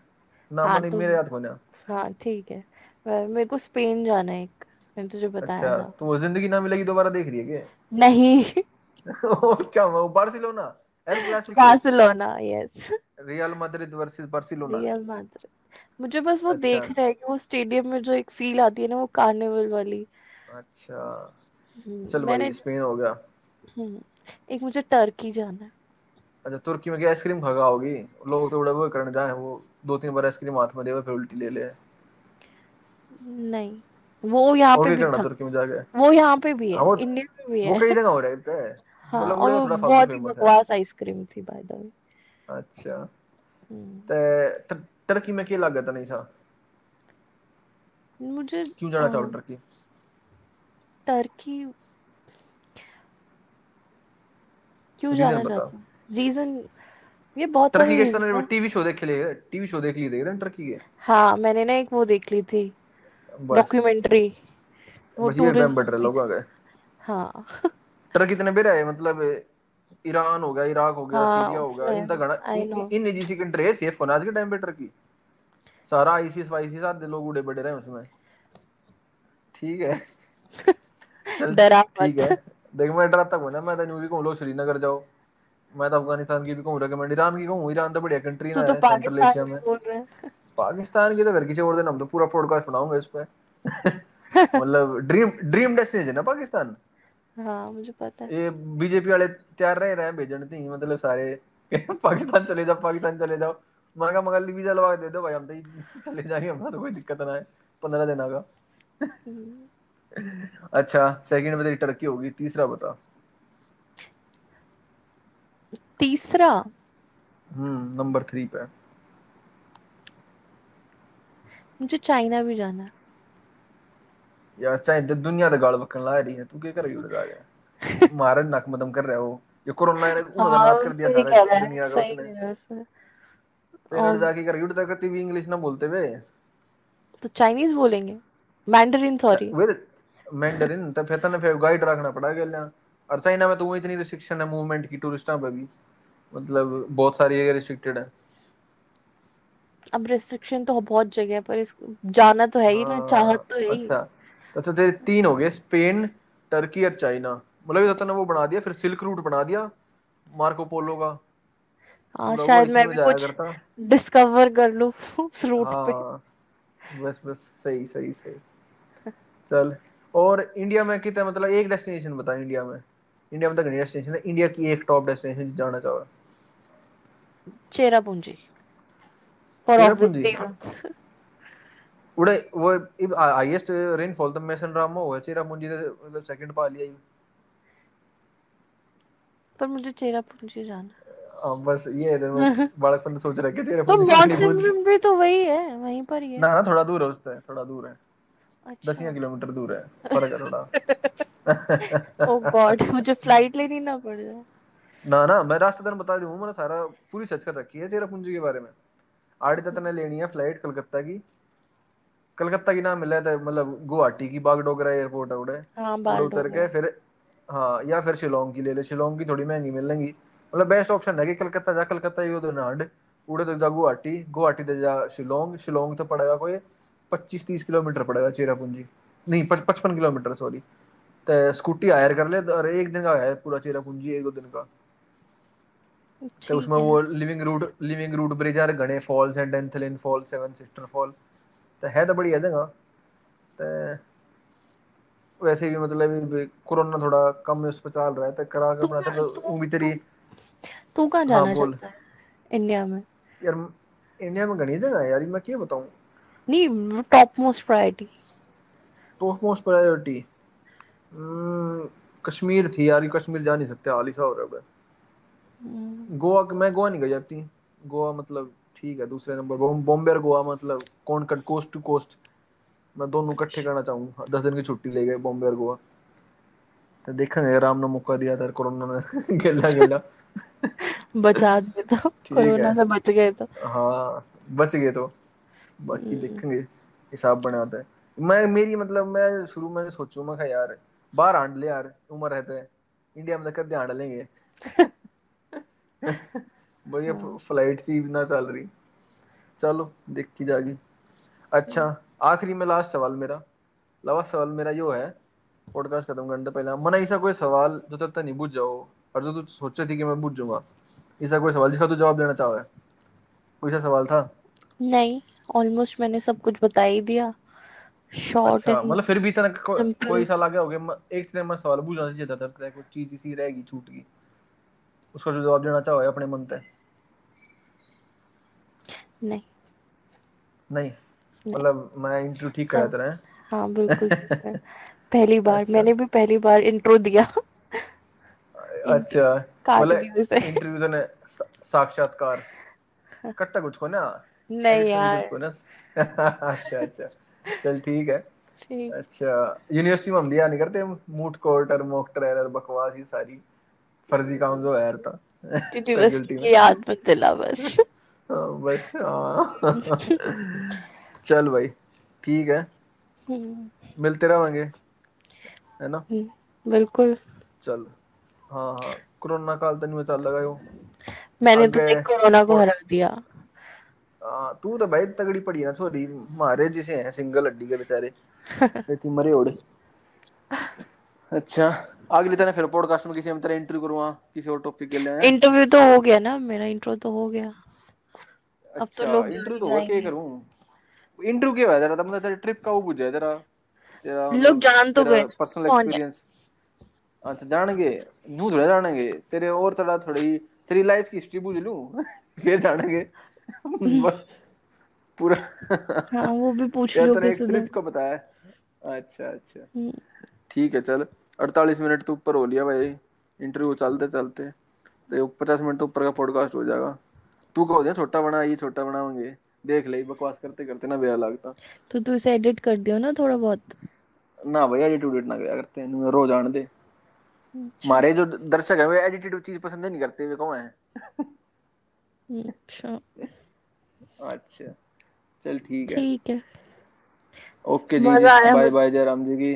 ना हाँ मैंने तो मेरे याद होना। हाँ ठीक है। मेरे को स्पेन जाना है एक। मैंने तुझे बताया अच्छा तो वो ज़िंदगी ना मिलेगी दोबारा देख रही है क्या? नहीं। और क्या हुआ Barcelona? El Clasico Barcelona yes Real Madrid versus Barcelona Real Madrid मुझे बस वो अच्छा। देखना है कि वो स्टेडियम में जो एक फील आती है ना वो कार्निवल वाली। अच्छा। चल भाई स्पेन हो गया। हम्म, एक मुझे टर्की जाना है। अच्छा तुर्की में क्या आइसक्रीम खा होगी? लोग तो बड़े वो करने जाए वो दो तीन बार आइसक्रीम हाथ में दे फिर उल्टी ले ले। नहीं वो यहाँ पे भी था। तुर्की में जाके? वो यहाँ पे भी है हाँ इंडिया में भी है। वो कई जगह हो रहा है हाँ? मतलब और वो बहुत ही बकवास आइसक्रीम थी बाय द वे अच्छा। हम्म, ते टर्की में क्या लागत नहीं था? मुझे क्यों जाना चाहो टर्की टर्की क्यों जाना चाहता? हूँ रीजन ये बहुत टर्की के रीजन टीवी शो देख लिए टीवी शो देख लिए थे ना टर्की के? हाँ मैंने ना एक वो देख ली थी। डॉक्यूमेंट्री वो बस ये बट रहे लोग आ गए। हाँ। टर्की इतने बेरा है मतलब ईरान हो गया इराक हो गया हाँ सीरिया हो गया इन तक घना इन इन जैसी कंट्री है सेफ़ होना आज के टाइम पे टर्की सारा आईसीएस वाईसीएस आधे लोग उड़े पड़े रहे उसमें। ठीक है। डरा ठीक है। देख मैं डराता हूँ ना मैं तो न्यू भी कहूँ लोग श्रीनगर जाओ। मैं तो अफ़गानिस्तान की भी कहूँ रेकमेंड ईरान की कहूँ ईरान तो बढ़िया कंट्री है सेंट्रल पाकिस्तान एशिया में। बोल रहा है। पाकिस्तान की तो घर किसी और दिन हम तो पूरा पॉडकास्ट बनाऊँगा इस पे। मतलब ड्रीम ड्रीम डेस्टिनेशन है ना पाकिस्तान? हाँ मुझे पता है। ये बीजेपी वाले तैयार रह रहे हैं भेजने नहीं मतलब सारे। पाकिस्तान चले जाओ पाकिस्तान चले जाओ। मगर मगर वीज़ा लगा दे दो भाई हम तो चले जाएँगे हमारा तो कोई दिक्कत ना है पंद्रह दिन का हम्म, अच्छा सेकंड में तेरी टर्की होगी तीसरा बता। तीसरा? हम्म नंबर थ्री पे। मुझे चाइना भी जाना है। यार चाहे दुनिया तो गाड़ बकन ला रही है। तू क्या करेगी उधर जाके महाराज नक मदम कर रहा है। वो ये कोरोना ने उन्होंने हाँ नाश कर दिया रहा है दुनिया का सही उसने। कह है तो जाके करेगी उधर करती भी इंग्लिश ना बोलते हुए? तो चाइनीज़ बोलेंगे। मैंडरिन सॉरी मैंडरिन तो फिर तने फिर गाइड रखना पड़ा गया और चाइना में तो इतनी रिस्ट्रिक्शन है मूवमेंट की टूरिस्टों पे भी। मतलब बहुत सारी जगह रिस्ट्रिक्टेड है। अब रिस्ट्रिक्शन तो बहुत जगह है पर इस जाना तो है ही ना चाहत हाँ तो है ही। अच्छा। तो, तेरे तीन हो गए स्पेन टर्की और चाइना। मतलब ये तो वो बना दिया फिर सिल्क रूट बना दिया मार्को पोलो का। हाँ शायद मैं भी कुछ डिस्कवर कर लूँ उस रूट पे। हाँ बस बस सही सही सही। चल। और इंडिया में कितना मतलब एक डेस्टिनेशन बता इंडिया में। इंडिया में तो घनी डेस्टिनेशन है इंडिया की एक टॉप डेस्टिनेशन जाना चाहो चेरापूंजी फॉर चेरापूंजी ऑब्वियस उड़े वो हाईएस्ट रेनफॉल तो मैसन राम हुआ चेरापूंजी तो मतलब सेकंड पा लिया पर मुझे चेरापूंजी जाना हाँ, बस ये है मैं बालकपन में सोच रहा कि तो चेरापूंजी क्यों नहीं बोलती भी तो वही है वहीं पर ही है। ना ना थोड़ा दूर है उससे थोड़ा दूर है। अच्छा। दसियाँ किलोमीटर दूर है फ़र्क थोड़ा। ओ गॉड मुझे फ़्लाइट लेनी ना पड़ जाए। ना ना मैं रास्ता तेन बता दूँ मैंने सारा पूरी सर्च कर रखी है चेरापूंजी के बारे में। आड़ी तक ने लेनी है फ़्लाइट कलकत्ता की। कलकत्ता की ना मिला तो मतलब गुवाहाटी की बागडोगरा एयरपोर्ट है उड़े। हाँ उड़े उतर के फिर हाँ या फिर शिलोंग की ले ले शिलोंग की थोड़ी महँगी मिलेंगी। मतलब बेस्ट ऑप्शन है कि कलकत्ता जा कलकत्ता ही उधर नांड उड़े तो जा गुवाहाटी गुवाहाटी तो जा शिलोंग शिलोंग तो पड़ेगा कोई। पच्चीस तीस किलोमीटर पड़ेगा चेरापूंजी। नहीं पचपन किलोमीटर सॉरी तो स्कूटी हायर कर ले और एक दिन का है पूरा चेरापूंजी एक दो दिन का। तो उसमें वो living root living root bridge है घने फॉल्स हैं Dainthlen fall seven sister fall तो है तो बढ़िया जगह। तो वैसे भी मतलब भी कोरोना थोड़ा कम उस पर चल रहा है। तो करा के कहाँ तो तू तेरी तू कहाँ हाँ जाना चाहता है? इंडिया में। यार इंडिया में घनी जगह है यार मैं क्या बताऊँ? नहीं top most priority top most priority Kashmir थी यार कश्मीर जा नहीं सकते हाल ही सा हो रहा है गोवा मैं गोवा नहीं गई अपनी गोवा मतलब ठीक है दूसरे नंबर बॉम्बे और गोवा मतलब कौन कट कोस्ट टू कोस्ट मैं दोनों इकट्ठे करना चाहूँगा दस दिन की छुट्टी ले गए बॉम्बे और गोवा। तो देखेंगे राम ने मौका दिया था कोरोना ने गेला गेला। बचा दिए तो कोरोना से बच गए तो। हाँ बच गए तो। बाकी हम्म, देखेंगे हिसाब बनाते हैं। मैं मेरी मतलब मैं शुरू में सोचूं मैं यार बाहर हांड ले यार उम्र रहते हैं इंडिया में तो कद हांड लेंगे? भैया हाँ। फ़्लाइट सी ना चल रही। चलो देखी जाएगी। अच्छा आखिरी में लास्ट सवाल मेरा। लास्ट सवाल मेरा यो है पॉडकास्ट खत्म करने से पहले। मन ऐसा कोई सवाल जो तक नहीं बुझ जाओ और जो तू सोचे थी कि मैं बुझ जाऊँगा ऐसा कोई सवाल जिसका तू जवाब देना चाहो है? कोई सा सवाल था? नहीं। ऑलमोस्ट मैंने सब कुछ बता ही दिया। शॉर्ट अच्छा मतलब फिर भी इतना को, कोई सा लगे होगे म- एक से मैं सवाल पूछना चाहिए था तब कोई चीज़ इसी रहेगी छूट गई। उसका जो जवाब देना चाहो अपने मन से नहीं। नहीं? नहीं। मतलब मैं इंटरव्यू ठीक कराया सब तेरा हाँ? बिल्कुल है है। पहली बार अच्छा। मैंने भी पहली बार इंट्रो दिया। अच्छा। मतलब इंटरव्यू तो ने साक्षात्कार। कट्टा कुछ को ना? नहीं यार। अच्छा अच्छा। चल ठीक है। ठीक। अच्छा यूनिवर्सिटी में हम दिया नहीं करते? मूट कोर्ट और मॉक ट्रायल और बकवास ये सारी फर्जी काम जो है था यूनिवर्सिटी की याद मत दिला बस। हाँ, बस हाँ। चल भाई ठीक है। हम्म, मिलते रहेंगे है ना? हम्म, बिल्कुल। चल हाँ हाँ। कोरोना काल तो नहीं में चल लगा मैंने तो कोरोना को हरा दिया। हाँ तू तो भाई तगड़ी पड़ी है ना सॉरी मारे जिसे हैं सिंगल हड्डी के बेचारे। इतनी मरे ओड़े अच्छा अगली तरह फिर पॉडकास्ट में किसी हम तरह इंटरव्यू करूँगा किसी और टॉपिक के लिए इंटरव्यू तो हो गया ना मेरा इंट्रो तो हो गया। अब तो अच्छा लोग इंटरव्यू तो हुआ क्या करूँ? इंटरव्यू क्या हुआ तेरा? मतलब तेरा ट्रिप का वो पूछा है तेरा तेरा लोग मतलब जान तो गए। ना पर्सनल एक्सपीरियंस अच्छा जानेंगे। नू थोड़ा जानेंगे। तेरे और थोड़ा थोड़ी तेरी लाइफ की हिस्ट्री पूछ लूँ? फिर जानेंगे। पूरा हाँ वो भी पूछ लियो किसी दिन। का बताया। अच्छा अच्छा। हम्म, ठीक है चल। अड़तालीस मिनट तो ऊपर हो लिया भाई। इंटरव्यू चलते चलते। तो पचास मिनट तो ऊपर का पॉडकास्ट हो जाएगा। तू कहो दे छोटा बना ये छोटा बनाओगे। देख ले बकवास करते करते ना बेरा लगता। तो तू इसे एडिट कर दियो ना थोड़ा बहुत। ना भाई एडिट उडिट ना गया करते हैं रोज आने दे। अच्छा। हमारे जो दर्शक है वे एडिटेड चीज़ पसंद नहीं करते वे कौन है? हम्म, अच्छा। अच्छा। चल ठीक है। ठीक है। ओके जी। बाय बाय जयराम जी की।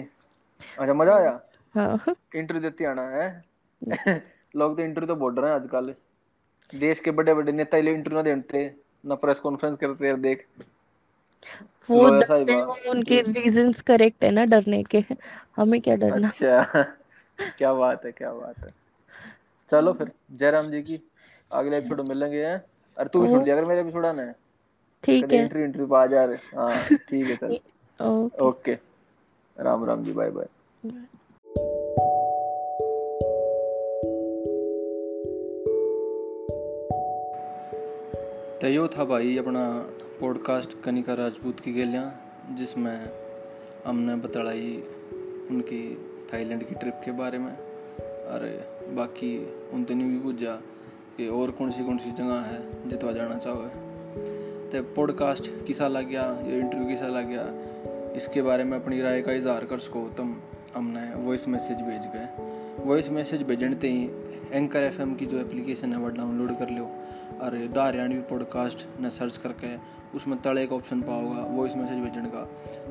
अच्छा मज़ा आया? हाँ। इंटरव्यू देते आना है। लोग तो इंटरव्यू तो बोल रहे हैं आजकल। देश के बड़े बड़े नेता इंटरव्यू ना देते ना प्रेस कॉन्फ्रेंस करते हैं देख। वो उनके रीजंस करेक्ट है ना डरने के। हमें क्या डरना? अच्छा। क्या बात है क्या बात है। चलो फिर जयराम जी की। अगले एपिसोड में मिलेंगे। हैं अरे तू भी सुन लिया अगर मेरे एपिसोड आना है ठीक है। इंटरव्यू इंटरव्यू आ जा रहे हाँ ठीक है चल। Okay. Okay. Ram Ram ji bye bye तो यो था भाई अपना पॉडकास्ट कनिका राजपूत की गेलियाँ जिसमें हमने बतलाई उनकी थाईलैंड की ट्रिप के बारे में। और बाकी उन नहीं भी पूछा कि और कौन सी कौन सी जगह है, जितवा जाना चाहो तो पॉडकास्ट किसा लग गया ये इंटरव्यू किसा लग गया इसके बारे में अपनी राय का इजहार कर सको तुम हमने वॉइस मैसेज भेज गए। वॉइस मैसेज भेजते ही एंकर एफएम की जो एप्लीकेशन है वह डाउनलोड कर लो और द हरियाणवी पॉडकास्ट ने सर्च करके उसमें तले एक ऑप्शन पाओगा वॉइस मैसेज भेजने का।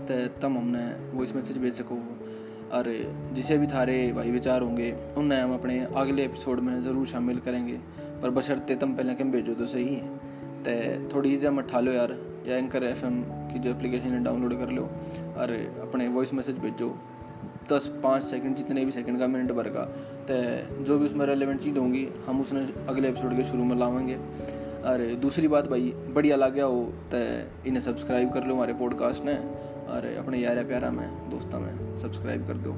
तो तम हमने वॉइस मैसेज भेज सको। और जिसे भी थारे भाई विचार होंगे, उन्हें हम अपने अगले एपिसोड में ज़रूर शामिल करेंगे। पर बशर्ते तुम पहले कम भेजो तो सही है। तो थोड़ी ईजी मत लो यार, या एंकर एफ़ की जो एप्लीकेशन है डाउनलोड कर लो, और अपने वॉइस मैसेज भेजो। दस, पाँच सेकंड जितने भी सेकंड का मिनट भर का तो जो भी उसमें रेलिवेंट चीज़ होंगी, हम उसने अगले एपिसोड के शुरू में लावेंगे। और दूसरी बात भाई, बढ़िया लग गया हो तो इन्हें सब्सक्राइब कर लो हमारे पॉडकास्ट ने, और अपने यार प्यारा में, दोस्तों में सब्सक्राइब कर दो।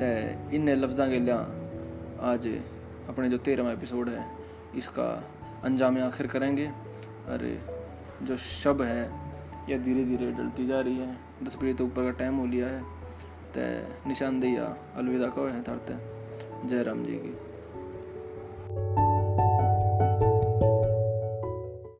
तो इन लफ्जा के लिया आज अपने जो तेरहवा एपिसोड है इसका अंजाम आखिर करेंगे। अरे, जो शब है यह धीरे धीरे डलती जा रही है। दस बजे तो ऊपर का टाइम हो लिया है। तो निशानदेही अलविदा कहो, है थारते जयराम जी की।